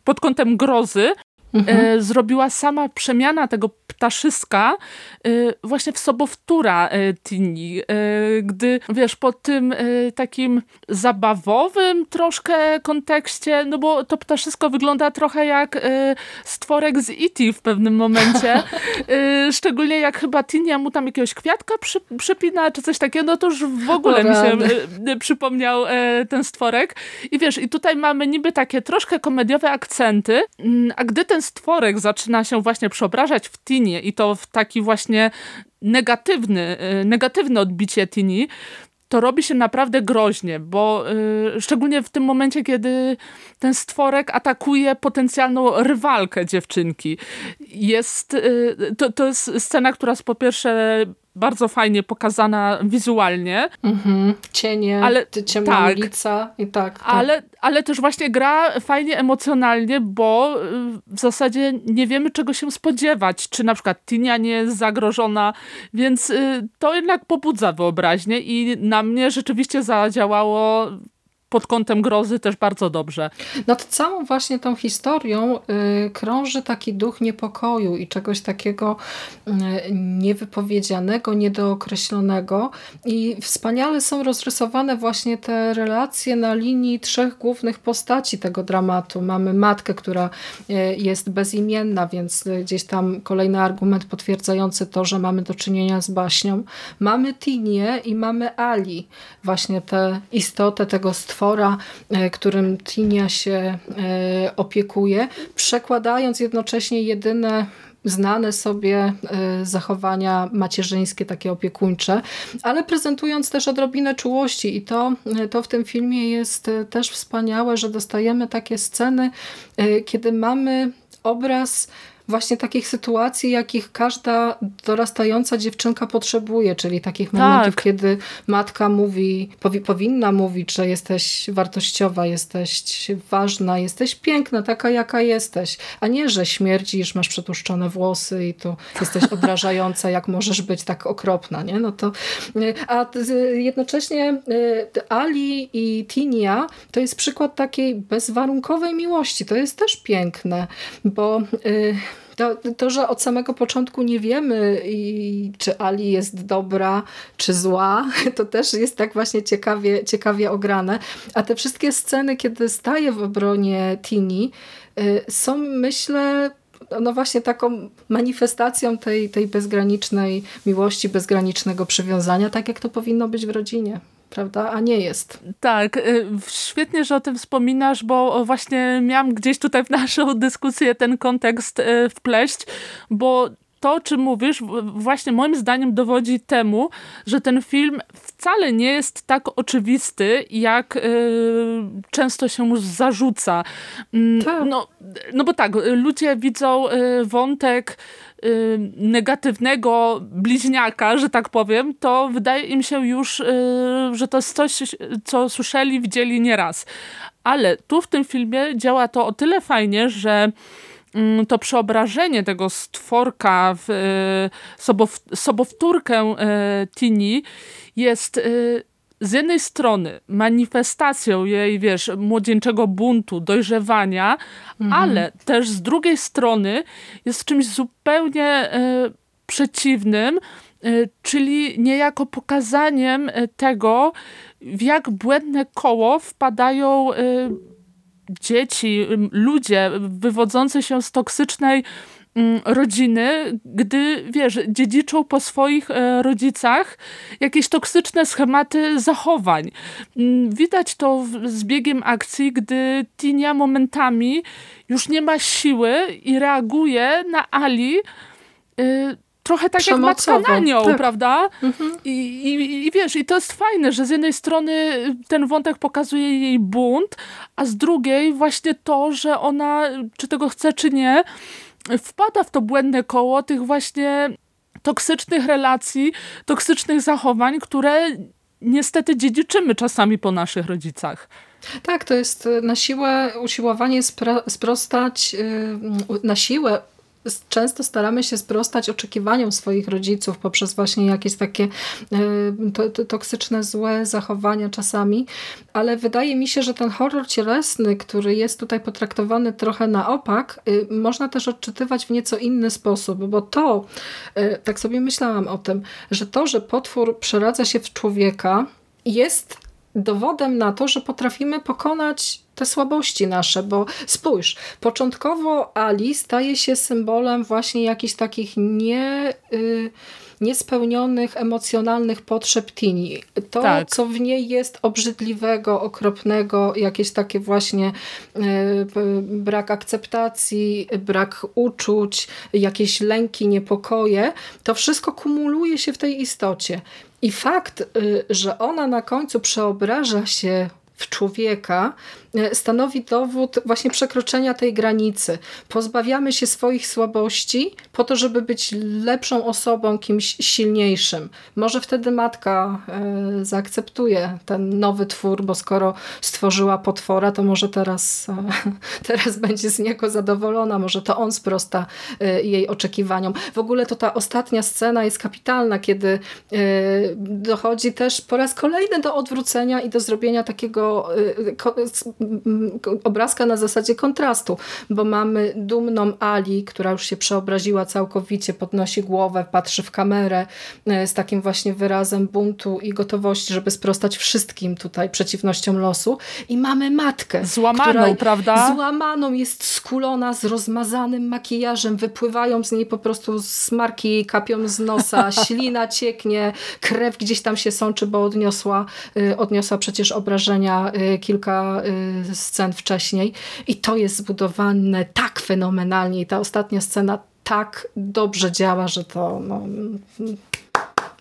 pod kątem grozy mhm. E, zrobiła sama przemiana tego ptaszyska e, właśnie w sobowtóra e, Tini, gdy wiesz, po tym takim zabawowym troszkę kontekście, no bo to ptaszysko wygląda trochę jak stworek z E.T. w pewnym momencie, (laughs) szczególnie jak chyba Tinia mu tam jakiegoś kwiatka przy, przypina, czy coś takiego, no to już w ogóle mi się przypomniał ten stworek i wiesz, i tutaj mamy niby takie troszkę komediowe akcenty, mm, a gdy ten stworek zaczyna się właśnie przeobrażać w Tinie i to w taki właśnie negatywny, y, negatywne odbicie Tini, to robi się naprawdę groźnie, bo y, szczególnie w tym momencie, kiedy ten stworek atakuje potencjalną rywalkę dziewczynki. Jest, y, to, to jest scena, która jest po pierwsze bardzo fajnie pokazana wizualnie. Mhm. Cienie, ale, ciemna tak, ulica i tak, tak. Ale, ale też właśnie gra fajnie emocjonalnie, bo y, w zasadzie nie wiemy czego się spodziewać, czy na przykład Tinia nie jest zagrożona, więc y, to jednak pobudza wyobraźnię i na mnie rzeczywiście zadziałało pod kątem grozy też bardzo dobrze. Nad całą właśnie tą historią y, krąży taki duch niepokoju i czegoś takiego y, niewypowiedzianego, niedookreślonego i wspaniale są rozrysowane właśnie te relacje na linii trzech głównych postaci tego dramatu. Mamy matkę, która y, jest bezimienna, więc gdzieś tam kolejny argument potwierdzający to, że mamy do czynienia z baśnią. Mamy Tinię i mamy Ali, właśnie tę istotę tego stworzenia stwora, e, którym Tinia się e, opiekuje, przekładając jednocześnie jedyne znane sobie e, zachowania macierzyńskie, takie opiekuńcze, ale prezentując też odrobinę czułości. I to, to w tym filmie jest też wspaniałe, że dostajemy takie sceny, kiedy mamy obraz właśnie takich sytuacji, jakich każda dorastająca dziewczynka potrzebuje, czyli takich momentów, tak. kiedy matka mówi, powi, powinna mówić, że jesteś wartościowa, jesteś ważna, jesteś piękna, taka jaka jesteś, a nie, że śmierdzisz, masz przetłuszczone włosy i tu (laughs) jesteś odrażająca, jak możesz być tak okropna, nie? No to, a jednocześnie y, Ali i Tinia to jest przykład takiej bezwarunkowej miłości. To jest też piękne, bo y, to, to, że od samego początku nie wiemy, i, czy Ali jest dobra, czy zła, (laughs) to też jest tak właśnie ciekawie, ciekawie ograne. A te wszystkie sceny, kiedy staje w obronie Tini, y, są myślę no właśnie taką manifestacją tej, tej bezgranicznej miłości, bezgranicznego przywiązania, tak jak to powinno być w rodzinie prawda? A nie jest. Tak, y, świetnie, że o tym wspominasz, bo właśnie miałam gdzieś tutaj w naszą dyskusję ten kontekst y, wpleść, bo to, o czym mówisz, właśnie moim zdaniem dowodzi temu, że ten film wcale nie jest tak oczywisty, jak y, często się mu zarzuca. Mm, tak. No, no bo tak, ludzie widzą wątek negatywnego bliźniaka, że tak powiem, to wydaje im się już, y, że to jest coś, co słyszeli, widzieli nieraz. Ale tu w tym filmie działa to o tyle fajnie, że Mm, to przeobrażenie tego stworka w e, sobowtórkę e, Tini jest z jednej strony manifestacją jej, wiesz, młodzieńczego buntu, dojrzewania, mhm. ale też z drugiej strony jest czymś zupełnie przeciwnym, czyli niejako pokazaniem tego, w jak błędne koło wpadają dzieci, ludzie wywodzący się z toksycznej rodziny, gdy, wiesz, dziedziczą po swoich e, rodzicach jakieś toksyczne schematy zachowań. Widać to z biegiem akcji, gdy Tinia momentami już nie ma siły i reaguje na Ali y, trochę tak jak matka na nią, tak. prawda? Mhm. I, i, I wiesz, i to jest fajne, że z jednej strony ten wątek pokazuje jej bunt, a z drugiej właśnie to, że ona, czy tego chce, czy nie, wpada w to błędne koło tych właśnie toksycznych relacji, toksycznych zachowań, które niestety dziedziczymy czasami po naszych rodzicach. Tak, to jest na siłę usiłowanie sprostać, y, na siłę często staramy się sprostać oczekiwaniom swoich rodziców poprzez właśnie jakieś takie e, to, to, toksyczne, złe zachowania czasami, ale wydaje mi się, że ten horror cielesny, który jest tutaj potraktowany trochę na opak, y, można też odczytywać w nieco inny sposób, bo to, e, tak sobie myślałam o tym, że to, że potwór przeradza się w człowieka, jest dowodem na to, że potrafimy pokonać te słabości nasze, bo spójrz, początkowo Ali staje się symbolem właśnie jakichś takich nie... Y, niespełnionych emocjonalnych potrzeb Tini. To, tak. co w niej jest obrzydliwego, okropnego, jakieś takie właśnie y, brak akceptacji, brak uczuć, jakieś lęki, niepokoje, to wszystko kumuluje się w tej istocie. I fakt, y, że ona na końcu przeobraża się w człowieka stanowi dowód właśnie przekroczenia tej granicy. Pozbawiamy się swoich słabości po to, żeby być lepszą osobą, kimś silniejszym. Może wtedy matka e, zaakceptuje ten nowy twór, bo skoro stworzyła potwora, to może teraz, e, (laughs) teraz będzie z niego zadowolona, może to on sprosta jej oczekiwaniom. W ogóle to ta ostatnia scena jest kapitalna, kiedy dochodzi też po raz kolejny do odwrócenia i do zrobienia takiego obrazka na zasadzie kontrastu, bo mamy dumną Ali, która już się przeobraziła całkowicie, podnosi głowę, patrzy w kamerę y, z takim właśnie wyrazem buntu i gotowości, żeby sprostać wszystkim tutaj przeciwnościom losu i mamy matkę. Złamaną, prawda? Złamaną, jest skulona z rozmazanym makijażem, wypływają z niej po prostu smarki, kapią z nosa, (laughs) ślina cieknie, krew gdzieś tam się sączy, bo odniosła, y, odniosła przecież obrażenia Y, kilka y, scen wcześniej i to jest zbudowane tak fenomenalnie i ta ostatnia scena tak dobrze działa, że to no,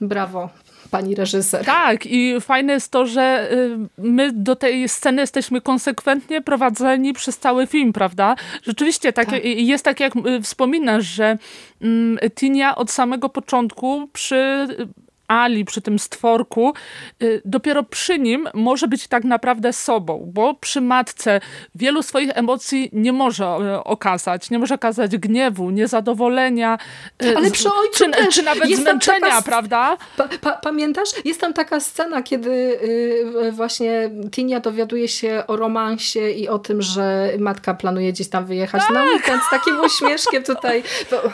brawo. pani reżyser. Tak, i fajne jest to, że y, my do tej sceny jesteśmy konsekwentnie prowadzeni przez cały film, prawda? Rzeczywiście tak, tak. jest tak, jak y, wspominasz, że mm, Tinia od samego początku przy Ali, przy tym stworku, y, dopiero przy nim może być tak naprawdę sobą, bo przy matce wielu swoich emocji nie może e, okazać. Nie może okazać gniewu, niezadowolenia. Y, Ale przy ojcu czy, też. czy nawet jest zmęczenia, taka, prawda? Pa, pa, pamiętasz? Jest tam taka scena, kiedy y, właśnie Tinia dowiaduje się o romansie i o tym, że matka planuje gdzieś tam wyjechać tak. na weekend z takim uśmieszkiem tutaj. To,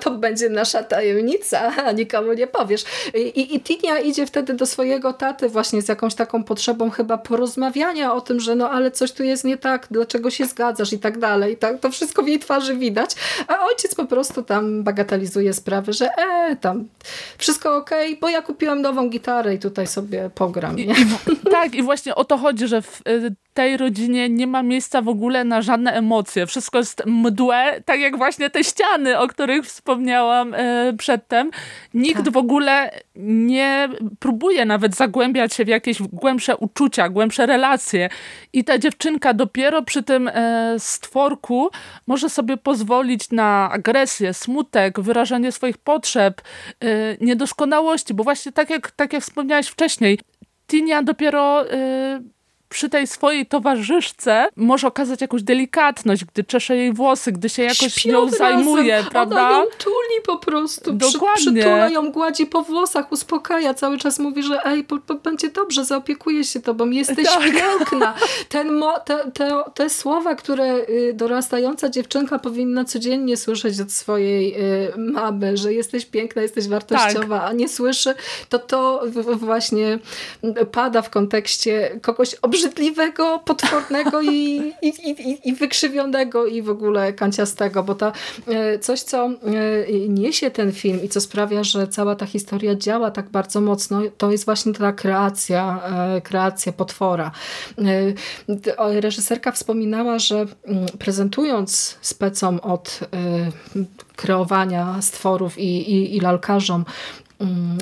to będzie nasza tajemnica, nikomu nie powiesz. I, I Tinia idzie wtedy do swojego taty właśnie z jakąś taką potrzebą chyba porozmawiania o tym, że no ale coś tu jest nie tak, dlaczego się zgadzasz i tak dalej. Tak, to wszystko w jej twarzy widać, a ojciec po prostu tam bagatelizuje sprawy, że e, tam wszystko ok, bo ja kupiłam nową gitarę i tutaj sobie pogram. I, i, tak, i właśnie o to chodzi, że w y, tej rodzinie nie ma miejsca w ogóle na żadne emocje. Wszystko jest mdłe, tak jak właśnie te ściany, o których wspomniałam e, przedtem. Nikt tak. w ogóle nie próbuje nawet zagłębiać się w jakieś głębsze uczucia, głębsze relacje. I ta dziewczynka dopiero przy tym e, stworku może sobie pozwolić na agresję, smutek, wyrażanie swoich potrzeb, e, niedoskonałości, bo właśnie tak jak, tak jak wspomniałaś wcześniej, Tinia dopiero przy tej swojej towarzyszce może okazać jakąś delikatność, gdy czesze jej włosy, gdy się jakoś Śpią nią zajmuje, razem. prawda? Ona ją tuli po prostu. Dokładnie. Przy, przytula ją, gładzi po włosach, uspokaja, cały czas mówi, że ej, po, po, będzie dobrze, zaopiekuje się tobą, jesteś tak. piękna. (laughs) Ten mo, te, te, te słowa, które y, dorastająca dziewczynka powinna codziennie słyszeć od swojej y, mamy, że jesteś piękna, jesteś wartościowa, tak. a nie słyszy, to to właśnie pada w kontekście kogoś obrzydliwego obrzydliwego, potwornego i, i, i, i wykrzywionego i w ogóle kanciastego, bo to e, coś, co e, niesie ten film i co sprawia, że cała ta historia działa tak bardzo mocno, to jest właśnie ta kreacja, e, kreacja potwora. Reżyserka wspominała, że mm, prezentując specom od kreowania stworów i, i, i lalkarzom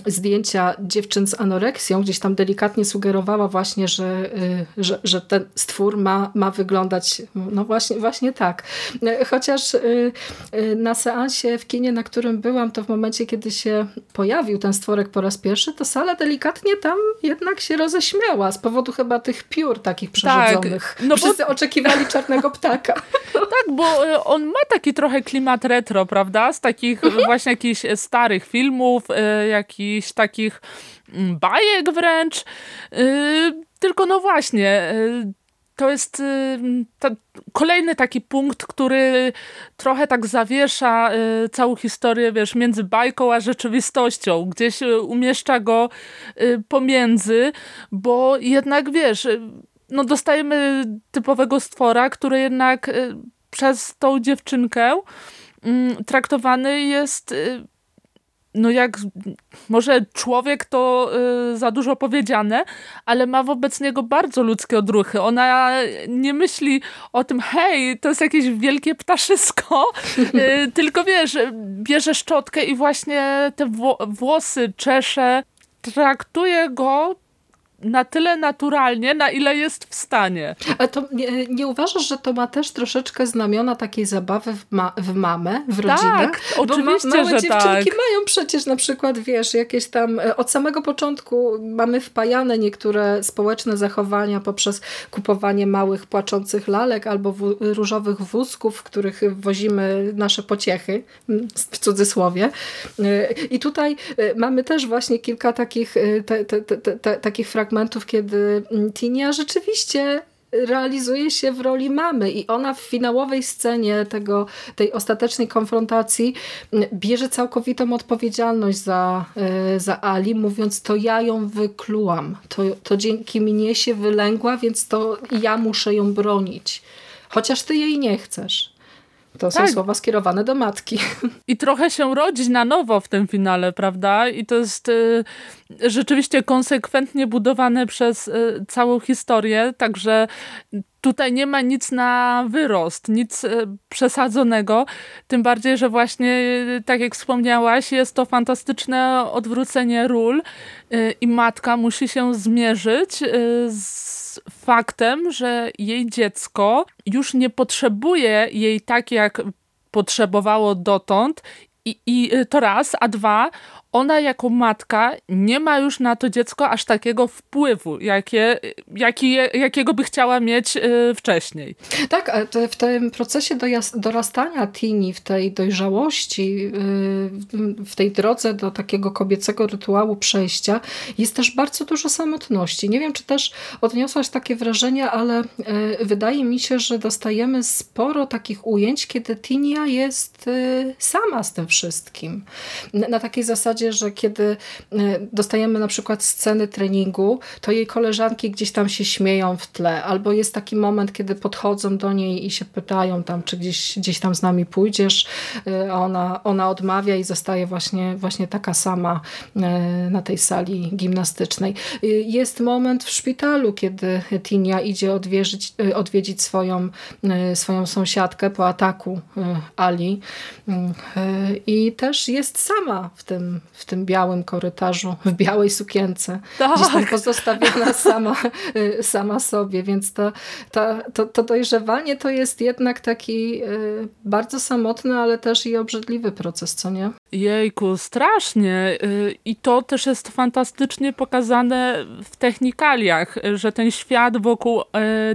zdjęcia dziewczyn z anoreksją, gdzieś tam delikatnie sugerowała właśnie, że, y, że, że ten stwór ma, ma wyglądać no właśnie, właśnie tak. Chociaż y, y, na seansie w kinie, na którym byłam, to w momencie, kiedy się pojawił ten stworek po raz pierwszy, to sala delikatnie tam jednak się roześmiała z powodu chyba tych piór takich przerządzonych. Tak, no Wszyscy bo... oczekiwali czarnego ptaka. (laughs) Tak, bo on ma taki trochę klimat retro, prawda? Z takich mhm. właśnie jakichś starych filmów, jakichś takich mm, bajek wręcz. Y, tylko no właśnie, y, to jest y, ta, kolejny taki punkt, który trochę tak zawiesza całą historię, wiesz, między bajką a rzeczywistością. Gdzieś umieszcza go pomiędzy, bo jednak, wiesz, no dostajemy typowego stwora, który jednak przez tą dziewczynkę mm, traktowany jest no jak może człowiek to y, za dużo powiedziane, ale ma wobec niego bardzo ludzkie odruchy. Ona nie myśli o tym, hej, to jest jakieś wielkie ptaszysko, y, (laughs) tylko wiesz, bierze szczotkę i właśnie te włosy czesze, traktuje go na tyle naturalnie, na ile jest w stanie. Ale to nie, nie, uważasz, że to ma też troszeczkę znamiona takiej zabawy w, ma w mamę, w rodzinę? Tak, oczywiście, Bo ma, małe że dziewczynki tak. mają przecież na przykład, wiesz, jakieś tam e, od samego początku mamy wpajane niektóre społeczne zachowania poprzez kupowanie małych płaczących lalek albo różowych wózków, w których wozimy nasze pociechy, w cudzysłowie. E, I tutaj e, mamy też właśnie kilka takich, te, te, te, takich fragmentów fragmentów, kiedy Tinia rzeczywiście realizuje się w roli mamy i ona w finałowej scenie tego, tej ostatecznej konfrontacji bierze całkowitą odpowiedzialność za, e, za Ali, mówiąc to ja ją wyklułam, to, to dzięki mnie się wylęgła, więc to ja muszę ją bronić. Chociaż ty jej nie chcesz. To tak. są słowa skierowane do matki. I trochę się rodzi na nowo w tym finale, prawda? I to jest y, rzeczywiście konsekwentnie budowane przez y, całą historię, także tutaj nie ma nic na wyrost, nic y, przesadzonego, tym bardziej, że właśnie, y, tak jak wspomniałaś, jest to fantastyczne odwrócenie ról y, i matka musi się zmierzyć y, faktem, że jej dziecko już nie potrzebuje jej tak, jak potrzebowało dotąd. I, i to raz, a dwa, ona jako matka nie ma już na to dziecko aż takiego wpływu, jakie, jaki, jakiego by chciała mieć y, wcześniej. Tak, w tym procesie dorastania Tini, w tej dojrzałości, y, w tej drodze do takiego kobiecego rytuału przejścia jest też bardzo dużo samotności. Nie wiem, czy też odniosłaś takie wrażenie, ale y, wydaje mi się, że dostajemy sporo takich ujęć, kiedy Tinia jest sama z tym wszystkim. Na takiej zasadzie zasadzie, że kiedy e, dostajemy na przykład sceny treningu, to jej koleżanki gdzieś tam się śmieją w tle, albo jest taki moment, kiedy podchodzą do niej i się pytają tam, czy gdzieś, gdzieś tam z nami pójdziesz, e, a ona, ona odmawia i zostaje właśnie, właśnie taka sama e, na tej sali gimnastycznej. Jest moment w szpitalu, kiedy Tinia idzie odwiedzić, odwiedzić swoją, swoją sąsiadkę po ataku Ali i też jest sama w tym, w tym białym korytarzu, w białej sukience. Tak. Gdzieś tam pozostawiona (laughs) sama, y, sama sobie, więc to, to, to, to dojrzewanie to jest jednak taki y, bardzo samotny, ale też i obrzydliwy proces, co nie? Jejku, strasznie. Y, I to też jest fantastycznie pokazane w technikaliach, że ten świat wokół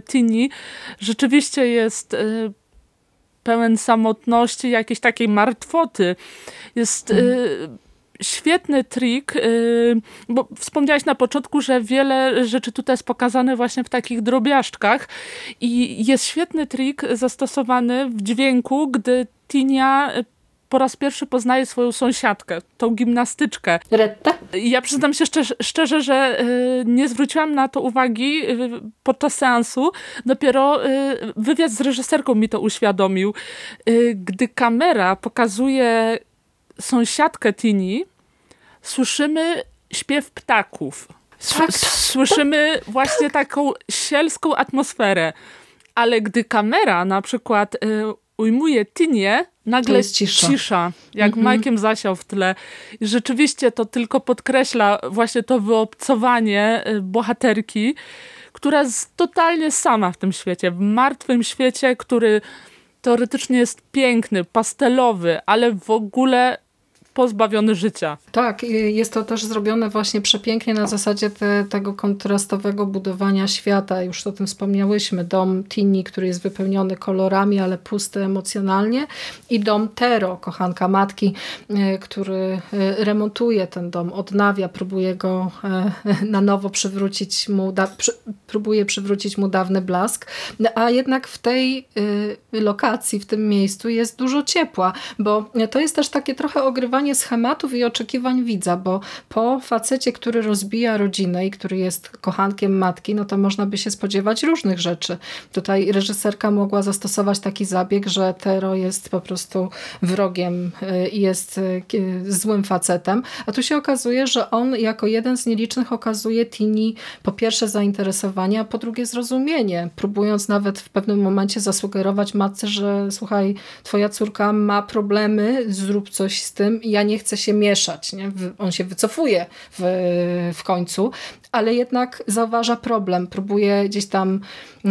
Tini rzeczywiście jest pełen samotności, jakiejś takiej martwoty. Jest mm świetny trik, y, bo wspomniałaś na początku, że wiele rzeczy tutaj jest pokazane właśnie w takich drobiażdżkach i jest świetny trik zastosowany w dźwięku, gdy Tinia po raz pierwszy poznaje swoją sąsiadkę, tą gimnastyczkę. Retta? Ja przyznam się szczerze, szczerze że y, nie zwróciłam na to uwagi y, podczas seansu. Dopiero wywiad z reżyserką mi to uświadomił. Gdy kamera pokazuje sąsiadkę Tini, słyszymy śpiew ptaków. Tak, tak. Słyszymy właśnie taką sielską atmosferę. Ale gdy kamera na przykład y, ujmuje Tinię, nagle cisza. cisza jak mhm. Majkiem zasiał w tle. I rzeczywiście to tylko podkreśla właśnie to wyobcowanie y, bohaterki, która jest totalnie sama w tym świecie, w martwym świecie, który teoretycznie jest piękny, pastelowy, ale w ogóle pozbawiony życia. Tak, jest to też zrobione właśnie przepięknie na zasadzie te, tego kontrastowego budowania świata. Już o tym wspomniałyśmy. Dom Tini, który jest wypełniony kolorami, ale pusty emocjonalnie i dom Tero, kochanka matki, e, który e, remontuje ten dom, odnawia, próbuje go e, na nowo przywrócić mu, da, przy, próbuje przywrócić mu dawny blask. A jednak w tej lokacji, w tym miejscu jest dużo ciepła, bo to jest też takie trochę ogrywanie schematów i oczekiwań widza, bo po facecie, który rozbija rodzinę i który jest kochankiem matki, no to można by się spodziewać różnych rzeczy. Tutaj reżyserka mogła zastosować taki zabieg, że Tero jest po prostu wrogiem y, i jest y, złym facetem, a tu się okazuje, że on jako jeden z nielicznych okazuje Tini po pierwsze zainteresowanie, a po drugie zrozumienie, próbując nawet w pewnym momencie zasugerować matce, że słuchaj, twoja córka ma problemy, zrób coś z tym i ja nie chcę się mieszać. Nie? On się wycofuje w, w końcu, ale jednak zauważa problem. Próbuje gdzieś tam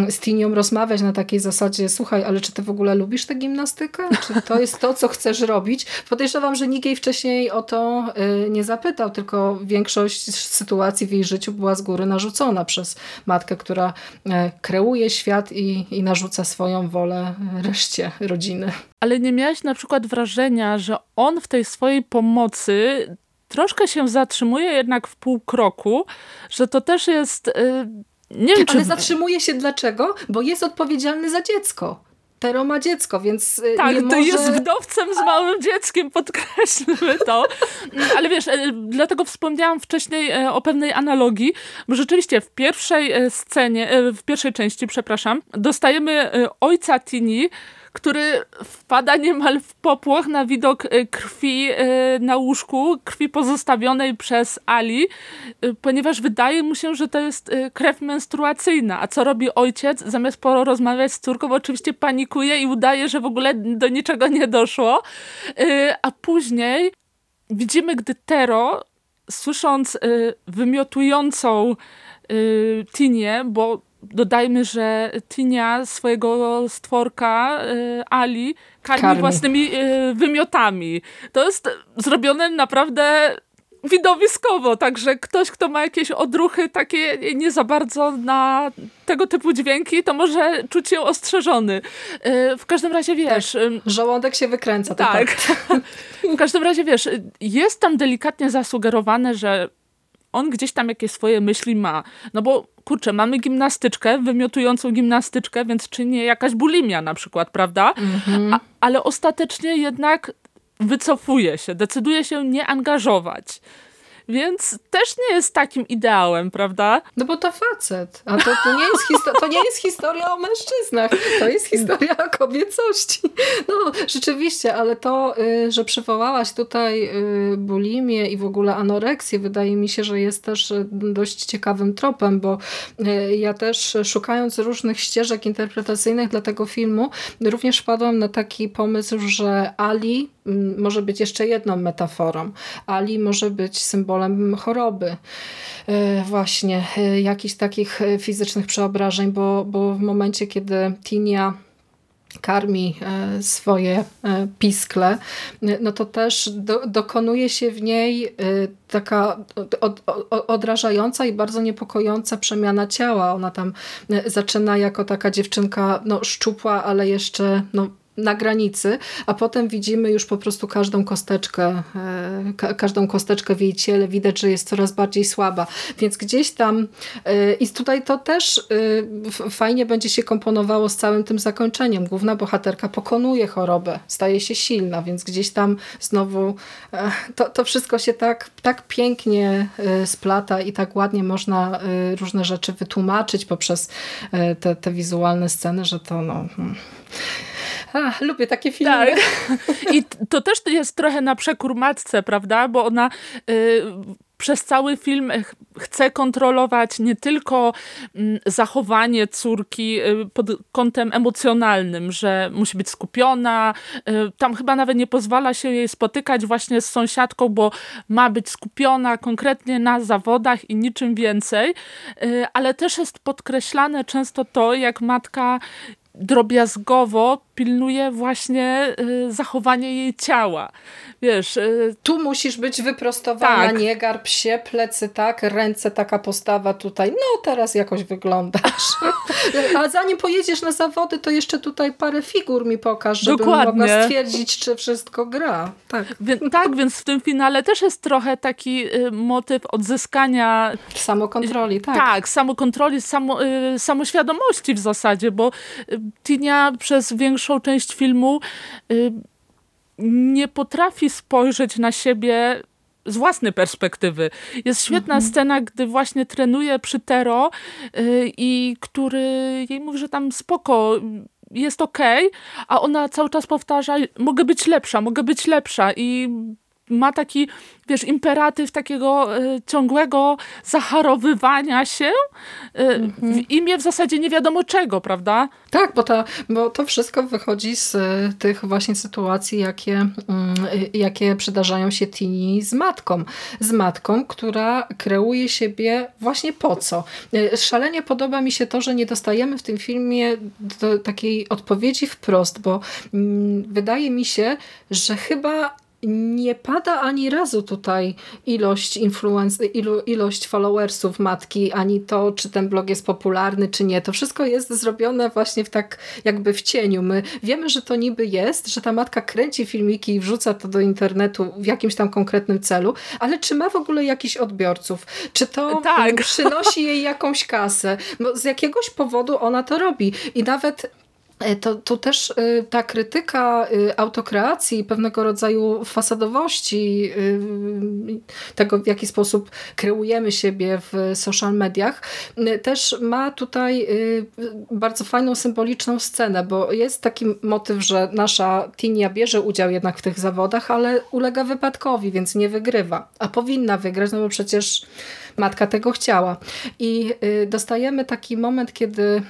z Tinią rozmawiać na takiej zasadzie, słuchaj, ale czy ty w ogóle lubisz tę gimnastykę? Czy to jest to, co chcesz robić? Podejrzewam, że nikt jej wcześniej o to y, nie zapytał, tylko większość sytuacji w jej życiu była z góry narzucona przez matkę, która y, kreuje świat i, i narzuca swoją wolę reszcie rodziny. Ale nie miałaś na przykład wrażenia, że on w tej swojej pomocy troszkę się zatrzymuje jednak w pół kroku, że to też jest... Yy, nie wiem, Ale czy... zatrzymuje się dlaczego? Bo jest odpowiedzialny za dziecko. Tero ma dziecko, więc y, Tak, to może... jest wdowcem z małym dzieckiem, podkreślmy to. (laughs) Ale wiesz, y, dlatego wspomniałam wcześniej y, o pewnej analogii, bo rzeczywiście w pierwszej scenie, w pierwszej części, przepraszam, dostajemy ojca Tini, który wpada niemal w popłoch na widok y, krwi y, na łóżku, krwi pozostawionej przez Ali, y, ponieważ wydaje mu się, że to jest krew menstruacyjna. A co robi ojciec? Zamiast porozmawiać z córką, oczywiście panikuje i udaje, że w ogóle do niczego nie doszło. A później widzimy, gdy Tero, słysząc wymiotującą Tinię, bo dodajmy, że Tinia swojego stworka y, Ali karmi, karmi. własnymi y, wymiotami. To jest zrobione naprawdę widowiskowo, także ktoś, kto ma jakieś odruchy takie nie za bardzo na tego typu dźwięki, to może czuć się ostrzeżony. Y, w każdym razie wiesz... Tak. Żołądek się wykręca. Tak. (laughs) w każdym razie wiesz, jest tam delikatnie zasugerowane, że on gdzieś tam jakieś swoje myśli ma. No bo kurczę, mamy gimnastyczkę, wymiotującą gimnastyczkę, więc czy nie jakaś bulimia na przykład, prawda? Mm-hmm. A, ale ostatecznie jednak wycofuje się, decyduje się nie angażować. Więc też nie jest takim ideałem, prawda? No bo to facet. A to, to, nie, jest to nie jest historia o mężczyznach. To jest historia o kobiecości. No rzeczywiście, ale to, y, że przywołałaś tutaj y, bulimię i w ogóle anoreksję, wydaje mi się, że jest też y, dość ciekawym tropem, bo ja też szukając różnych ścieżek interpretacyjnych dla tego filmu, również wpadłam na taki pomysł, że Ali może być jeszcze jedną metaforą. Ali może być symbolem choroby, e, właśnie e, jakichś takich e, fizycznych przeobrażeń, bo, bo w momencie, kiedy Tinia karmi swoje piskle, no to też do, dokonuje się w niej taka od, od, odrażająca i bardzo niepokojąca przemiana ciała. Ona tam zaczyna jako taka dziewczynka no, szczupła, ale jeszcze no, na granicy, a potem widzimy już po prostu każdą kosteczkę, e, ka każdą kosteczkę w jej ciele, widać, że jest coraz bardziej słaba, więc gdzieś tam e, i tutaj to też e, fajnie będzie się komponowało z całym tym zakończeniem. Główna bohaterka pokonuje chorobę, staje się silna, więc gdzieś tam znowu to, to wszystko się tak, tak pięknie splata i tak ładnie można różne rzeczy wytłumaczyć poprzez te, te wizualne sceny, że to no... Hmm. Lubię takie filmy. Tak. I to też jest trochę na przekór matce, prawda? Bo ona y, przez cały film chce kontrolować nie tylko mm, zachowanie córki y, pod kątem emocjonalnym, że musi być skupiona. Y, tam chyba nawet nie pozwala się jej spotykać właśnie z sąsiadką, bo ma być skupiona konkretnie na zawodach i niczym więcej. Ale też jest podkreślane często to, jak matka drobiazgowo pilnuje właśnie y, zachowanie jej ciała. Wiesz, y, tu musisz być wyprostowana, tak. nie garb się, plecy tak, ręce taka postawa tutaj, no teraz jakoś wyglądasz. (laughs) A zanim pojedziesz na zawody, to jeszcze tutaj parę figur mi pokaż, żebym Dokładnie. mogła stwierdzić, czy wszystko gra. Tak. Wie, tak, więc w tym finale też jest trochę taki y, motyw odzyskania samokontroli, tak. Tak, samokontroli, samo, y, samoświadomości w zasadzie, bo y, Tinia przez większą część filmu y, nie potrafi spojrzeć na siebie z własnej perspektywy. Jest świetna mhm. scena, gdy właśnie trenuje przy Tero y, i który jej mówi, że tam spoko, jest okej, okay, a ona cały czas powtarza, mogę być lepsza, mogę być lepsza i ma taki, wiesz, imperatyw takiego y, ciągłego zacharowywania się w mhm. imię w zasadzie nie wiadomo czego, prawda? Tak, bo to, bo to wszystko wychodzi z y, tych właśnie sytuacji, jakie, mm, jakie przydarzają się Tini z matką. Z matką, która kreuje siebie właśnie po co. Szalenie podoba mi się to, że nie dostajemy w tym filmie takiej odpowiedzi wprost, bo mm, wydaje mi się, że chyba nie pada ani razu tutaj ilość influence, ilo, ilość followersów matki, ani to, czy ten blog jest popularny, czy nie. To wszystko jest zrobione właśnie w tak jakby w cieniu. My wiemy, że to niby jest, że ta matka kręci filmiki i wrzuca to do internetu w jakimś tam konkretnym celu, ale czy ma w ogóle jakichś odbiorców? Czy to tak. przynosi jej jakąś kasę? Bo z jakiegoś powodu ona to robi. I nawet to, to też e, ta krytyka e, autokreacji, pewnego rodzaju fasadowości, tego w jaki sposób kreujemy siebie w social mediach, też ma tutaj bardzo fajną, symboliczną scenę, bo jest taki motyw, że nasza Tinia bierze udział jednak w tych zawodach, ale ulega wypadkowi, więc nie wygrywa. A powinna wygrać, no bo przecież matka tego chciała. I dostajemy taki moment, kiedy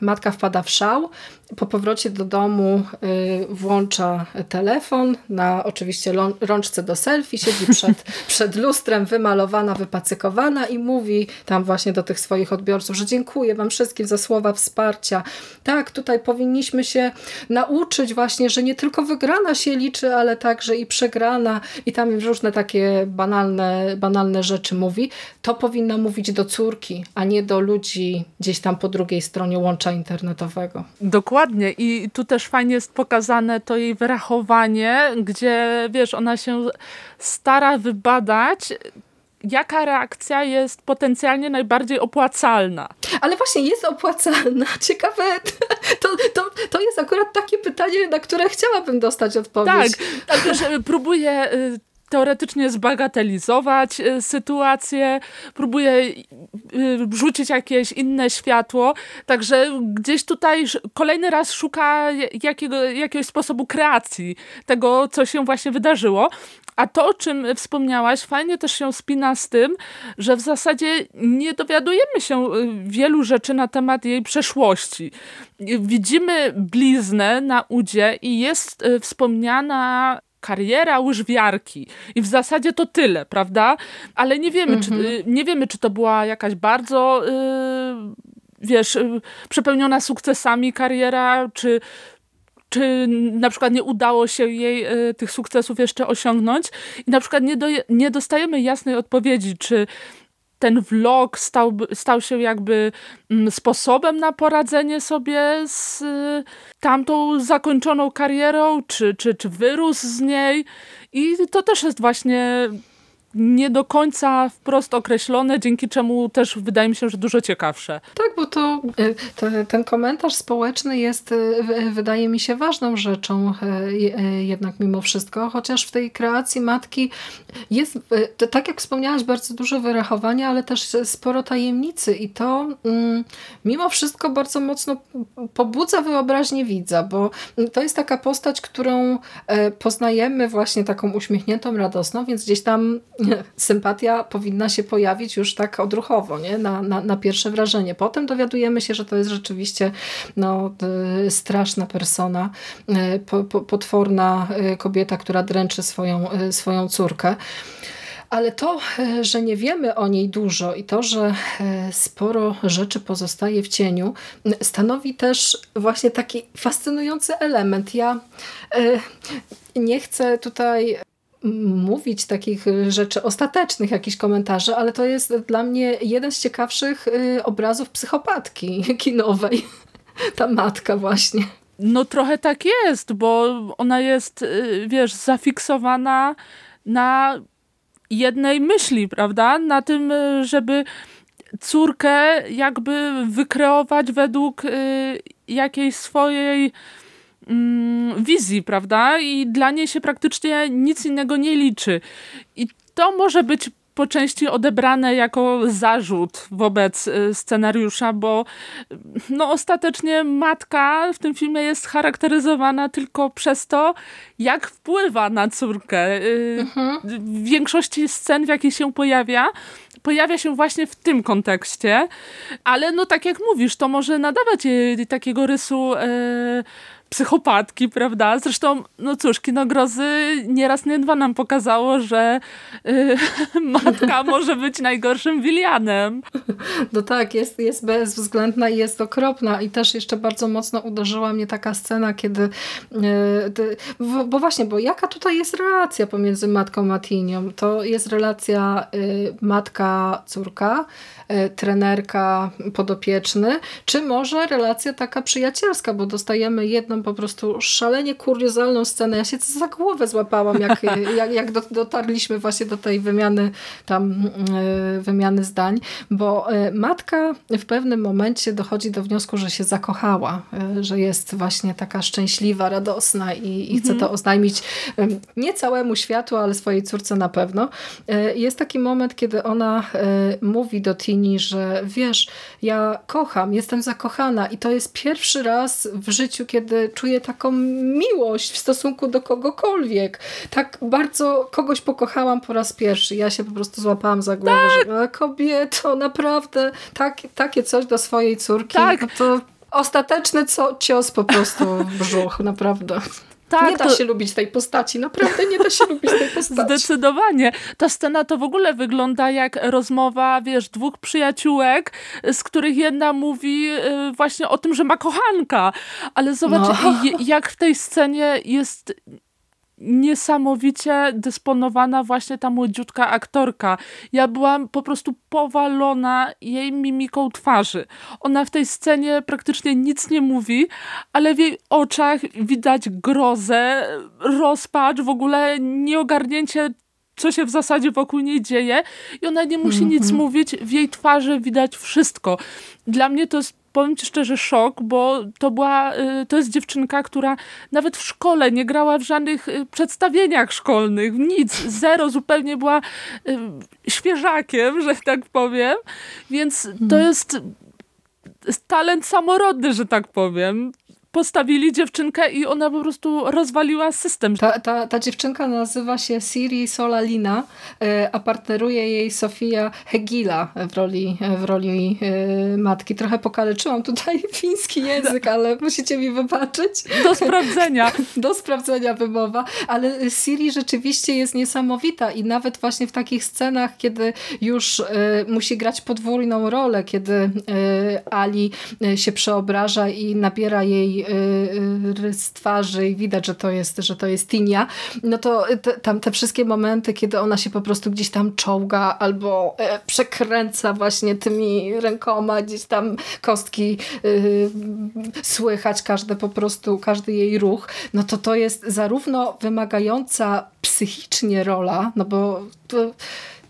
matka wpada w szał, po powrocie do domu y, włącza telefon na oczywiście rączce do selfie, siedzi przed, (laughs) przed lustrem wymalowana, wypacykowana i mówi tam właśnie do tych swoich odbiorców, że dziękuję wam wszystkim za słowa wsparcia. Tak, tutaj powinniśmy się nauczyć właśnie, że nie tylko wygrana się liczy, ale także i przegrana i tam różne takie banalne, banalne rzeczy mówi. To powinna mówić do córki, a nie do ludzi gdzieś tam po drugiej stronie łącza internetowego. Dokładnie i tu też fajnie jest pokazane to jej wyrachowanie, gdzie wiesz, ona się stara wybadać, jaka reakcja jest potencjalnie najbardziej opłacalna. Ale właśnie jest opłacalna. (laughs) Ciekawe, to, to, to jest akurat takie pytanie, na które chciałabym dostać odpowiedź. Tak, że próbuję y, teoretycznie zbagatelizować y, sytuację, próbuje y, rzucić jakieś inne światło, także gdzieś tutaj kolejny raz szuka jakiego, jakiegoś sposobu kreacji tego, co się właśnie wydarzyło. A to, o czym wspomniałaś, fajnie też się spina z tym, że w zasadzie nie dowiadujemy się y, wielu rzeczy na temat jej przeszłości. Widzimy bliznę na udzie i jest wspomniana kariera łyżwiarki i w zasadzie to tyle, prawda? Ale nie wiemy, czy, mhm. nie wiemy czy to była jakaś bardzo yy, wiesz, yy, przepełniona sukcesami kariera, czy czy na przykład nie udało się jej y, tych sukcesów jeszcze osiągnąć i na przykład nie, do, nie dostajemy jasnej odpowiedzi, czy ten vlog stał, stał się jakby mm, sposobem na poradzenie sobie z y, tamtą zakończoną karierą, czy, czy, czy wyrósł z niej. I to też jest właśnie nie do końca wprost określone, dzięki czemu też wydaje mi się, że dużo ciekawsze. Tak, bo to, e, to ten komentarz społeczny jest, e, wydaje mi się, ważną rzeczą e, jednak mimo wszystko, chociaż w tej kreacji matki jest, tak jak wspomniałaś, bardzo dużo wyrachowania, ale też sporo tajemnicy i to mm, mimo wszystko bardzo mocno pobudza wyobraźnię widza, bo to jest taka postać, którą poznajemy właśnie taką uśmiechniętą, radosną, więc gdzieś tam (laughs) sympatia powinna się pojawić już tak odruchowo, nie? Na, na, na pierwsze wrażenie. Potem dowiadujemy się, że to jest rzeczywiście no, straszna persona, e, po, po, potworna e, kobieta, która dręczy swoją, swoją córkę. Ale to, że nie wiemy o niej dużo i to, że sporo rzeczy pozostaje w cieniu, stanowi też właśnie taki fascynujący element. Ja nie chcę tutaj mówić takich rzeczy ostatecznych, jakichś komentarzy, ale to jest dla mnie jeden z ciekawszych y, obrazów psychopatki (laughs) kinowej. (laughs) Ta matka właśnie. No trochę tak jest, bo ona jest, y, wiesz, zafiksowana na jednej myśli, prawda? Na tym, y, żeby córkę jakby wykreować według jakiejś swojej wizji, prawda? I dla niej się praktycznie nic innego nie liczy. I to może być po części odebrane jako zarzut wobec y, scenariusza, bo no ostatecznie matka w tym filmie jest charakteryzowana tylko przez to, jak wpływa na córkę. Y, mhm. W większości scen, w jakich się pojawia, pojawia się właśnie w tym kontekście, ale no tak jak mówisz, to może nadawać jej takiego rysu e, psychopatki, prawda? Zresztą, no cóż, Kino Grozy nieraz nie dwa nam pokazało, że yy, (laughs) matka może być najgorszym wilianem. No tak, jest, jest bezwzględna i jest okropna i też jeszcze bardzo mocno uderzyła mnie taka scena, kiedy yy, bo właśnie, bo jaka tutaj jest relacja pomiędzy matką a Tinią? To jest relacja yy, matka-córka, trenerka, podopieczny, czy może relacja taka przyjacielska, bo dostajemy jedną po prostu szalenie kuriozalną scenę. Ja się za głowę złapałam, jak, (laughs) jak, jak dotarliśmy właśnie do tej wymiany tam e, wymiany zdań, bo e, matka w pewnym momencie dochodzi do wniosku, że się zakochała, e, że jest właśnie taka szczęśliwa, radosna i, i chce mhm. to oznajmić nie całemu światu, ale swojej córce na pewno. Jest taki moment, kiedy ona mówi do Tini, że wiesz, ja kocham, jestem zakochana i to jest pierwszy raz w życiu, kiedy czuję taką miłość w stosunku do kogokolwiek. Tak bardzo kogoś pokochałam po raz pierwszy. Ja się po prostu złapałam za głowę, tak. że kobieto, naprawdę tak, takie coś do swojej córki. Tak. No to ostateczny co, cios po prostu w brzuch, naprawdę. Tak, nie da to... się lubić tej postaci, naprawdę nie da się lubić tej postaci. (laughs) Zdecydowanie. Ta scena to w ogóle wygląda jak rozmowa, wiesz, dwóch przyjaciółek, z których jedna mówi y, właśnie o tym, że ma kochanka. Ale zobacz, no. jak w tej scenie jest niesamowicie dysponowana właśnie ta młodziutka aktorka. Ja byłam po prostu powalona jej mimiką twarzy. Ona w tej scenie praktycznie nic nie mówi, ale w jej oczach widać grozę, rozpacz, w ogóle nieogarnięcie co się w zasadzie wokół niej dzieje i ona nie musi mm -hmm. nic mhm. mówić, w jej twarzy widać wszystko. Dla mnie to jest powiem ci szczerze, szok, bo to była, y, to jest dziewczynka, która nawet w szkole nie grała w żadnych y, przedstawieniach szkolnych, nic, (laughs) zero, zupełnie była y, świeżakiem, że tak powiem, więc to mhm. jest talent samorodny, że tak powiem postawili dziewczynkę i ona po prostu rozwaliła system. Ta, ta, ta dziewczynka nazywa się Siri Solalina, e, a partneruje jej Sofia Hegila w roli, w roli e, matki. Trochę pokaleczyłam tutaj (laughs) fiński język, ale musicie mi wybaczyć. Do sprawdzenia. (laughs) Do sprawdzenia wymowa, ale Siri rzeczywiście jest niesamowita i nawet właśnie w takich scenach, kiedy już e, musi grać podwójną rolę, kiedy Ali się przeobraża i nabiera jej Y, y, rys twarzy i widać, że to jest, że to jest Tinia, no to te, tam te wszystkie momenty, kiedy ona się po prostu gdzieś tam czołga albo e, przekręca właśnie tymi rękoma, gdzieś tam kostki y, słychać, każde po prostu, każdy jej ruch, no to to jest zarówno wymagająca psychicznie rola, no bo to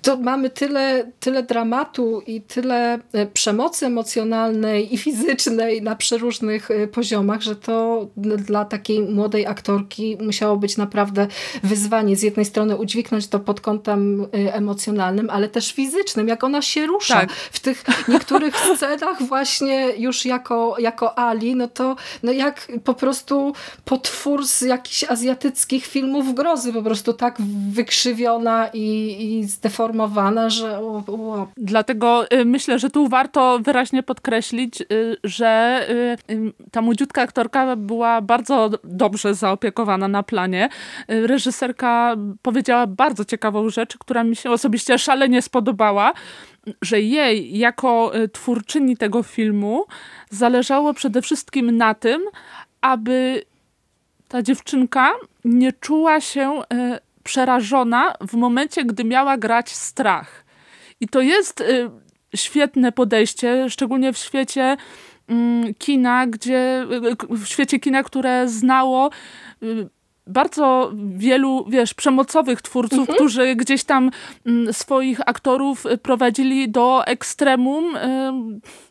to mamy tyle, tyle dramatu i tyle e, przemocy emocjonalnej i fizycznej na przeróżnych e, poziomach, że to dla takiej młodej aktorki musiało być naprawdę wyzwanie. Z jednej strony udźwignąć to pod kątem e, emocjonalnym, ale też fizycznym, jak ona się rusza. Tak. W tych niektórych scenach właśnie już jako, jako Ali, no to no jak po prostu potwór z jakichś azjatyckich filmów grozy, po prostu tak wykrzywiona i, i zdeformowana że... Dlatego y, myślę, że tu warto wyraźnie podkreślić, y, że y, ta młodziutka aktorka była bardzo dobrze zaopiekowana na planie. Reżyserka powiedziała bardzo ciekawą rzecz, która mi się osobiście szalenie spodobała, że jej jako twórczyni tego filmu zależało przede wszystkim na tym, aby ta dziewczynka nie czuła się przerażona w momencie, gdy miała grać strach. I to jest y, świetne podejście, szczególnie w świecie mm, kina, gdzie y, w świecie kina, które znało y, bardzo wielu, wiesz, przemocowych twórców, mhm. którzy gdzieś tam mm, swoich aktorów prowadzili do ekstremum,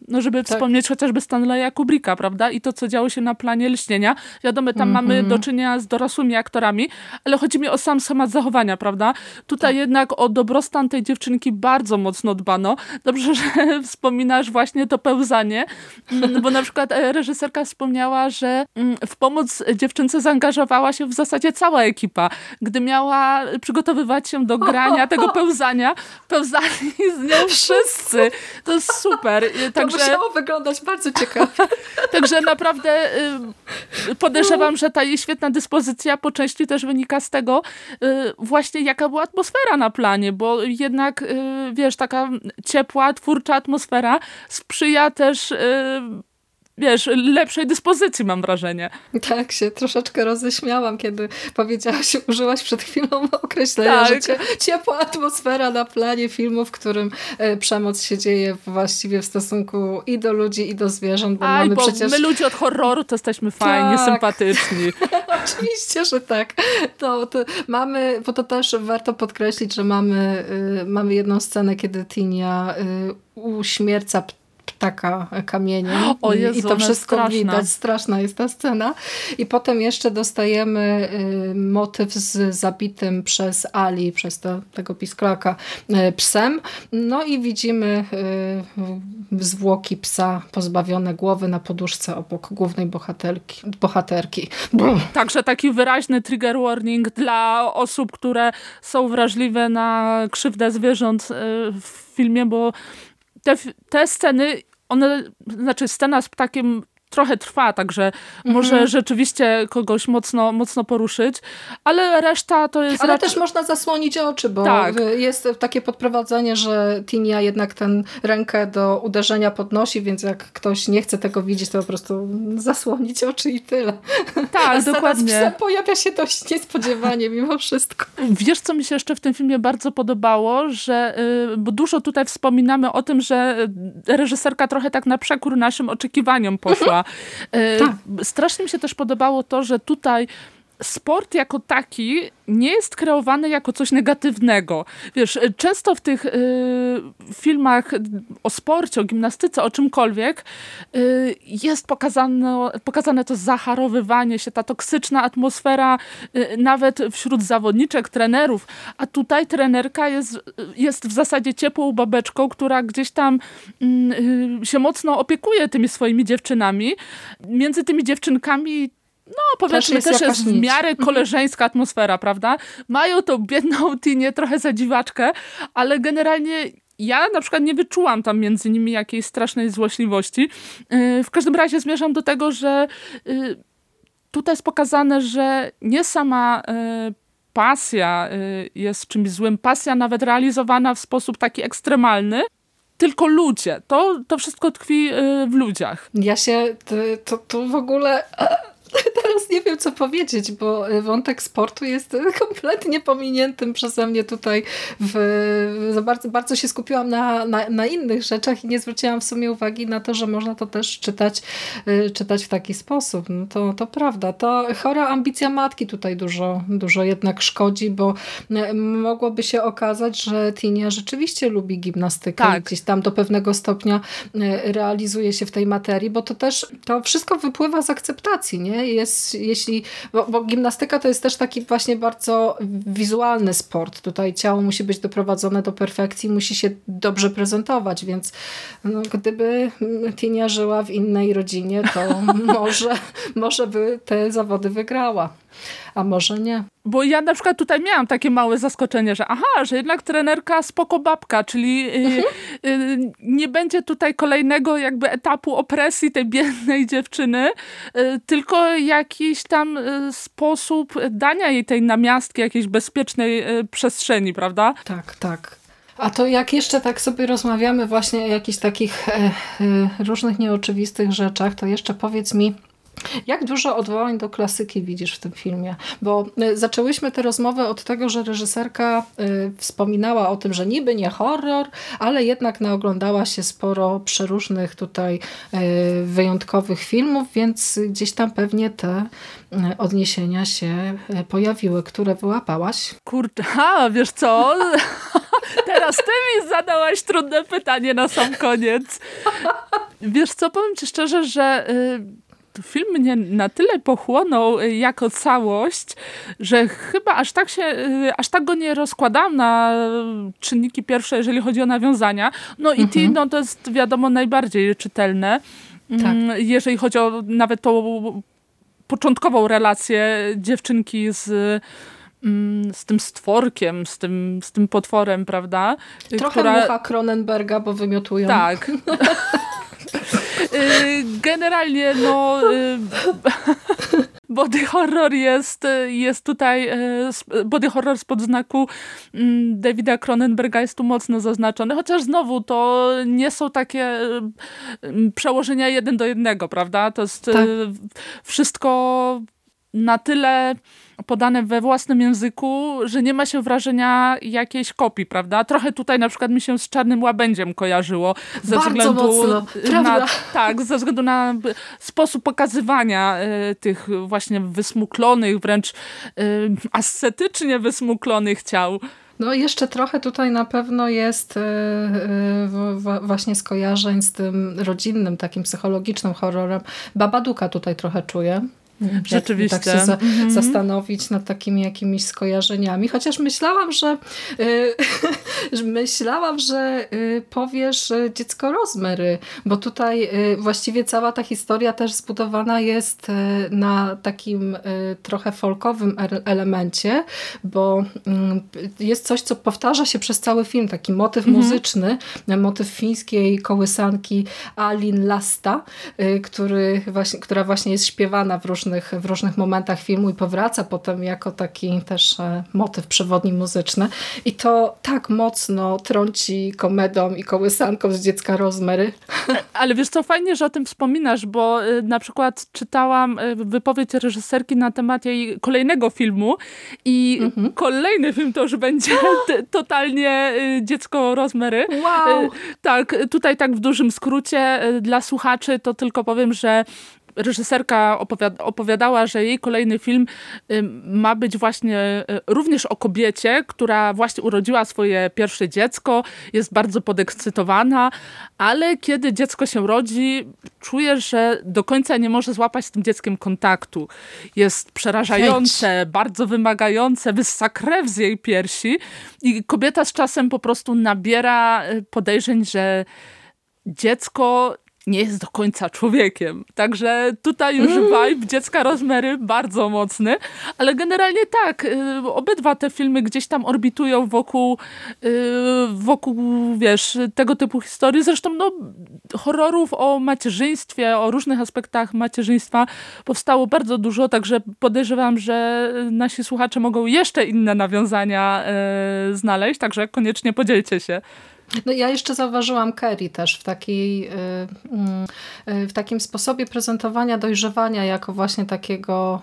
no żeby tak. wspomnieć chociażby Stanleya Kubricka, prawda? I to, co działo się na planie Lśnienia. Wiadomo, tam mhm. mamy do czynienia z dorosłymi aktorami, ale chodzi mi o sam schemat zachowania, prawda? Tutaj tak. jednak o dobrostan tej dziewczynki bardzo mocno dbano. Dobrze, że (laughs) wspominasz właśnie to pełzanie, mm, bo na przykład e, reżyserka wspomniała, że mm, w pomoc dziewczynce zaangażowała się w zasadzie cała ekipa. Gdy miała przygotowywać się do grania tego (laughs) pełzania, pełzali z nią wszyscy. To jest super. Także, to musiało wyglądać bardzo ciekawie. (laughs) Także naprawdę y, podejrzewam, że ta jej świetna dyspozycja po części też wynika z tego y, właśnie jaka była atmosfera na planie, bo jednak y, wiesz, taka ciepła, twórcza atmosfera sprzyja też wiesz, lepszej dyspozycji mam wrażenie. Tak, się troszeczkę roześmiałam, kiedy powiedziałaś, użyłaś przed chwilą określenia, tak. że ciepła atmosfera na planie filmu, w którym e, przemoc się dzieje właściwie w stosunku i do ludzi, i do zwierząt, bo Aj, mamy bo przecież... my ludzie od horroru to jesteśmy fajni, tak. sympatyczni. (laughs) Oczywiście, że tak. To, to mamy, bo to też warto podkreślić, że mamy, y, mamy jedną scenę, kiedy Tinia y, uśmierca ptaka kamieniem. (gasps) O Jezu, I to wszystko straszna. widać. Straszna jest ta scena. I potem jeszcze dostajemy y, motyw z zabitym przez Ali, przez to, tego pisklaka y, psem. No i widzimy y, zwłoki psa pozbawione głowy na poduszce obok głównej bohaterki. bohaterki. Także taki wyraźny trigger warning dla osób, które są wrażliwe na krzywdę zwierząt w filmie, bo te, te sceny, one, znaczy scena z ptakiem trochę trwa, także mhm. może rzeczywiście kogoś mocno, mocno poruszyć, ale reszta to jest... Ale raczej... też można zasłonić oczy, bo tak. jest takie podprowadzenie, że Tinia jednak tę rękę do uderzenia podnosi, więc jak ktoś nie chce tego widzieć, to po prostu zasłonić oczy i tyle. Tak, dokładnie. pojawia się dość niespodziewanie mimo wszystko. Wiesz, co mi się jeszcze w tym filmie bardzo podobało, że y, bo dużo tutaj wspominamy o tym, że reżyserka trochę tak na przekór naszym oczekiwaniom poszła. E, tak. Strasznie mi się też podobało to, że tutaj sport jako taki nie jest kreowany jako coś negatywnego. Wiesz, często w tych y, filmach o sporcie, o gimnastyce, o czymkolwiek y, jest pokazane, pokazane to zacharowywanie się, ta toksyczna atmosfera y, nawet wśród zawodniczek, trenerów, a tutaj trenerka jest, jest w zasadzie ciepłą babeczką, która gdzieś tam mm, się mocno opiekuje tymi swoimi dziewczynami. Między tymi dziewczynkami no powiedzmy też jest, też jest w miarę mhm. koleżeńska atmosfera, prawda? Mają tą biedną (laughs) Tinię trochę za dziwaczkę, ale generalnie ja na przykład nie wyczułam tam między nimi jakiejś strasznej złośliwości. Y, w każdym razie zmierzam do tego, że y, tutaj jest pokazane, że nie sama y, pasja jest czymś złym, pasja nawet realizowana w sposób taki ekstremalny, tylko ludzie. To, to wszystko tkwi w ludziach. Ja się, to, to, to w ogóle (laughs) teraz nie wiem, co powiedzieć, bo wątek sportu jest (laughs) kompletnie pominiętym przeze mnie tutaj. W, bardzo, bardzo się skupiłam na, na, na, innych rzeczach i nie zwróciłam w sumie uwagi na to, że można to też czytać, y, czytać w taki sposób. No to, to prawda. To chora ambicja matki tutaj dużo, dużo jednak szkodzi, bo y, mogłoby się okazać, że Tinia rzeczywiście lubi gimnastykę tak. gdzieś tam do pewnego stopnia realizuje się w tej materii, bo to też to wszystko wypływa z akceptacji, nie? Jest, jeśli, bo, bo, gimnastyka to jest też taki właśnie bardzo wizualny sport. Tutaj ciało musi być doprowadzone do perfekcji, musi się dobrze prezentować, więc no, gdyby Tinia żyła w innej rodzinie, to (laughs) może, może by te zawody wygrała a może nie. Bo ja na przykład tutaj miałam takie małe zaskoczenie, że aha, że jednak trenerka spoko babka, czyli y, mhm. y, nie będzie tutaj kolejnego jakby etapu opresji tej biednej (laughs) dziewczyny, y, tylko jakiś tam sposób dania jej tej namiastki jakiejś bezpiecznej przestrzeni, prawda? Tak, tak. A to jak jeszcze tak sobie rozmawiamy właśnie o jakichś takich e, e, różnych nieoczywistych rzeczach, to jeszcze powiedz mi, jak dużo odwołań do klasyki widzisz w tym filmie? Bo y, zaczęłyśmy tę rozmowę od tego, że reżyserka y, wspominała o tym, że niby nie horror, ale jednak naoglądała się sporo przeróżnych tutaj y, wyjątkowych filmów, więc gdzieś tam pewnie te odniesienia się pojawiły, które wyłapałaś. Kurczę, a wiesz co? (laughs) Teraz ty mi zadałaś trudne pytanie na sam koniec. Wiesz co, powiem ci szczerze, że film mnie na tyle pochłonął y, jako całość, że chyba aż tak się, y, aż tak go nie rozkładam na czynniki pierwsze, jeżeli chodzi o nawiązania. No i mhm. no to jest wiadomo najbardziej czytelne. Tak. Mm, jeżeli chodzi o nawet tą początkową relację dziewczynki z mm, z tym stworkiem, z tym, z tym potworem, prawda? Trochę Która... mucha Cronenberga, bo wymiotują. Tak. (laughs) Y, generalnie, no... Y, (laughs) body horror jest, jest tutaj, body horror spod znaku mm, Davida Cronenberga jest tu mocno zaznaczony, chociaż znowu to nie są takie przełożenia jeden do jednego, prawda? To jest tak. wszystko na tyle podane we własnym języku, że nie ma się wrażenia jakiejś kopii, prawda? Trochę tutaj na przykład mi się z Czarnym Łabędziem kojarzyło. Ze Bardzo względu mocno, na, Tak, ze względu na sposób pokazywania y, tych właśnie wysmuklonych, wręcz y, ascetycznie wysmuklonych ciał. No jeszcze trochę tutaj na pewno jest yy, właśnie skojarzeń z tym rodzinnym, takim psychologicznym horrorem. Babaduka tutaj trochę czuję. Rzeczywiście. Tak się za, mm -hmm. zastanowić nad takimi jakimiś skojarzeniami. Chociaż myślałam, że y, (laughs) myślałam, że y, powiesz dziecko Rozmery, bo tutaj y, właściwie cała ta historia też zbudowana jest y, na takim y, trochę folkowym elemencie, bo y, jest coś, co powtarza się przez cały film, taki motyw mm -hmm. muzyczny, motyw fińskiej kołysanki Alin Lasta, który właśnie, która właśnie jest śpiewana w różnych różnych, w różnych momentach filmu i powraca potem jako taki też e, motyw przewodni muzyczny. I to tak mocno trąci komedą i kołysanką z dziecka Rozmery. (laughs) Ale wiesz co, fajnie, że o tym wspominasz, bo e, na przykład czytałam e, wypowiedź reżyserki na temat jej kolejnego filmu i mhm. kolejny film to już będzie (gasps) totalnie dziecko Rozmery. Wow! Tak, tutaj tak w dużym skrócie dla słuchaczy to tylko powiem, że reżyserka opowiada, opowiadała, że jej kolejny film ma być właśnie y, również o kobiecie, która właśnie urodziła swoje pierwsze dziecko, jest bardzo podekscytowana, ale kiedy dziecko się rodzi, czuje, że do końca nie może złapać z tym dzieckiem kontaktu. Jest przerażające, bardzo wymagające, wyssa krew z jej piersi i kobieta z czasem po prostu nabiera y, podejrzeń, że dziecko nie jest do końca człowiekiem. Także tutaj już mm. vibe dziecka Rozmery bardzo mocny, ale generalnie tak, y, obydwa te filmy gdzieś tam orbitują wokół, y, wokół, wiesz, tego typu historii. Zresztą no, horrorów o macierzyństwie, o różnych aspektach macierzyństwa powstało bardzo dużo, także podejrzewam, że nasi słuchacze mogą jeszcze inne nawiązania y, znaleźć, także koniecznie podzielcie się. No ja jeszcze zauważyłam Kerry też w, takiej, y, mm, y, w takim sposobie prezentowania dojrzewania jako właśnie takiego,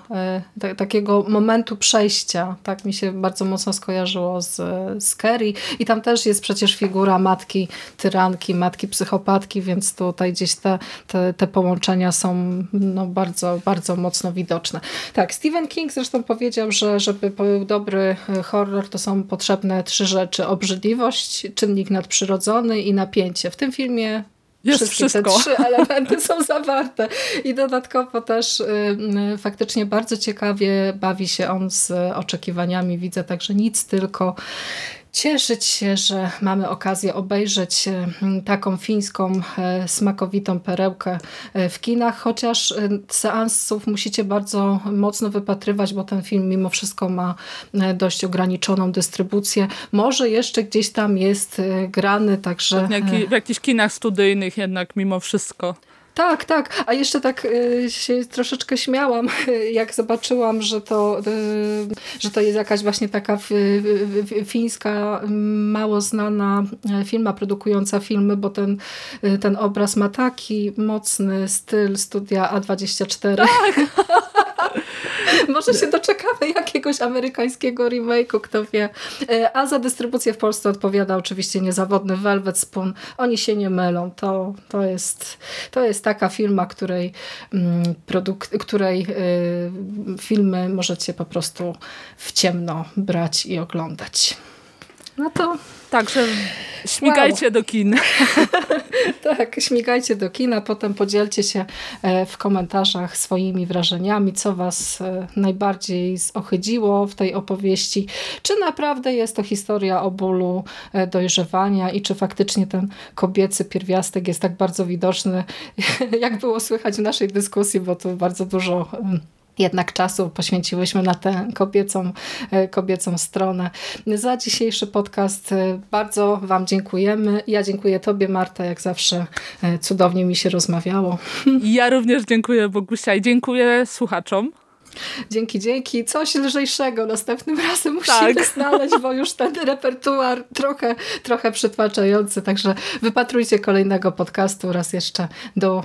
y, takiego momentu przejścia. Tak mi się bardzo mocno skojarzyło z, z Kerry. I tam też jest przecież figura matki tyranki, matki psychopatki, więc tutaj gdzieś te, te, te połączenia są no, bardzo, bardzo mocno widoczne. Tak, Stephen King zresztą powiedział, że żeby był dobry horror, to są potrzebne trzy rzeczy. Obrzydliwość, czynnik nadprzyrodzony, nadprzyrodzony i napięcie. W tym filmie jest Wszystkie wszystko. te trzy elementy są zawarte. I dodatkowo też y, y, faktycznie bardzo ciekawie bawi się on z oczekiwaniami. Widzę także nic, tylko cieszyć się, że mamy okazję obejrzeć e, taką fińską, e, smakowitą perełkę e, w kinach, chociaż seansów musicie bardzo mocno wypatrywać, bo ten film mimo wszystko ma dość ograniczoną dystrybucję. Może jeszcze gdzieś tam jest grany, także... W, w jakichś kinach studyjnych jednak mimo wszystko. Tak, tak. A jeszcze tak y, się troszeczkę śmiałam, (laughs) jak zobaczyłam, że to, y, że to jest jakaś właśnie taka fińska, mało znana firma produkująca filmy, bo ten, y, ten obraz ma taki mocny styl studia A24. Tak. (laughs) (laughs) Może się doczekamy jakiegoś amerykańskiego remake'u, kto wie. E, a za dystrybucję w Polsce odpowiada oczywiście niezawodny Velvet Spoon. Oni się nie mylą. To, to, jest, to jest taka firma, której, mm, produk której y, filmy możecie po prostu w ciemno brać i oglądać. No to Także śmigajcie wow. do kin. (laughs) tak, śmigajcie do kina, potem podzielcie się e, w komentarzach swoimi wrażeniami, co was e, najbardziej zohydziło w tej opowieści. Czy naprawdę jest to historia o bólu e, dojrzewania i czy faktycznie ten kobiecy pierwiastek jest tak bardzo widoczny, (laughs) jak było słychać w naszej dyskusji, bo tu bardzo dużo jednak czasu poświęciłyśmy na tę kobiecą, e, kobiecą stronę. Za dzisiejszy podcast e, bardzo Wam dziękujemy. Ja dziękuję Tobie, Marta, jak zawsze e, cudownie mi się rozmawiało. (laughs) Ja również dziękuję Bogusia i dziękuję słuchaczom. Dzięki, dzięki. Coś lżejszego następnym (laughs) razem Tak. musimy (laughs) znaleźć, bo już ten repertuar trochę, trochę przytłaczający. Także wypatrujcie kolejnego podcastu. Raz jeszcze do,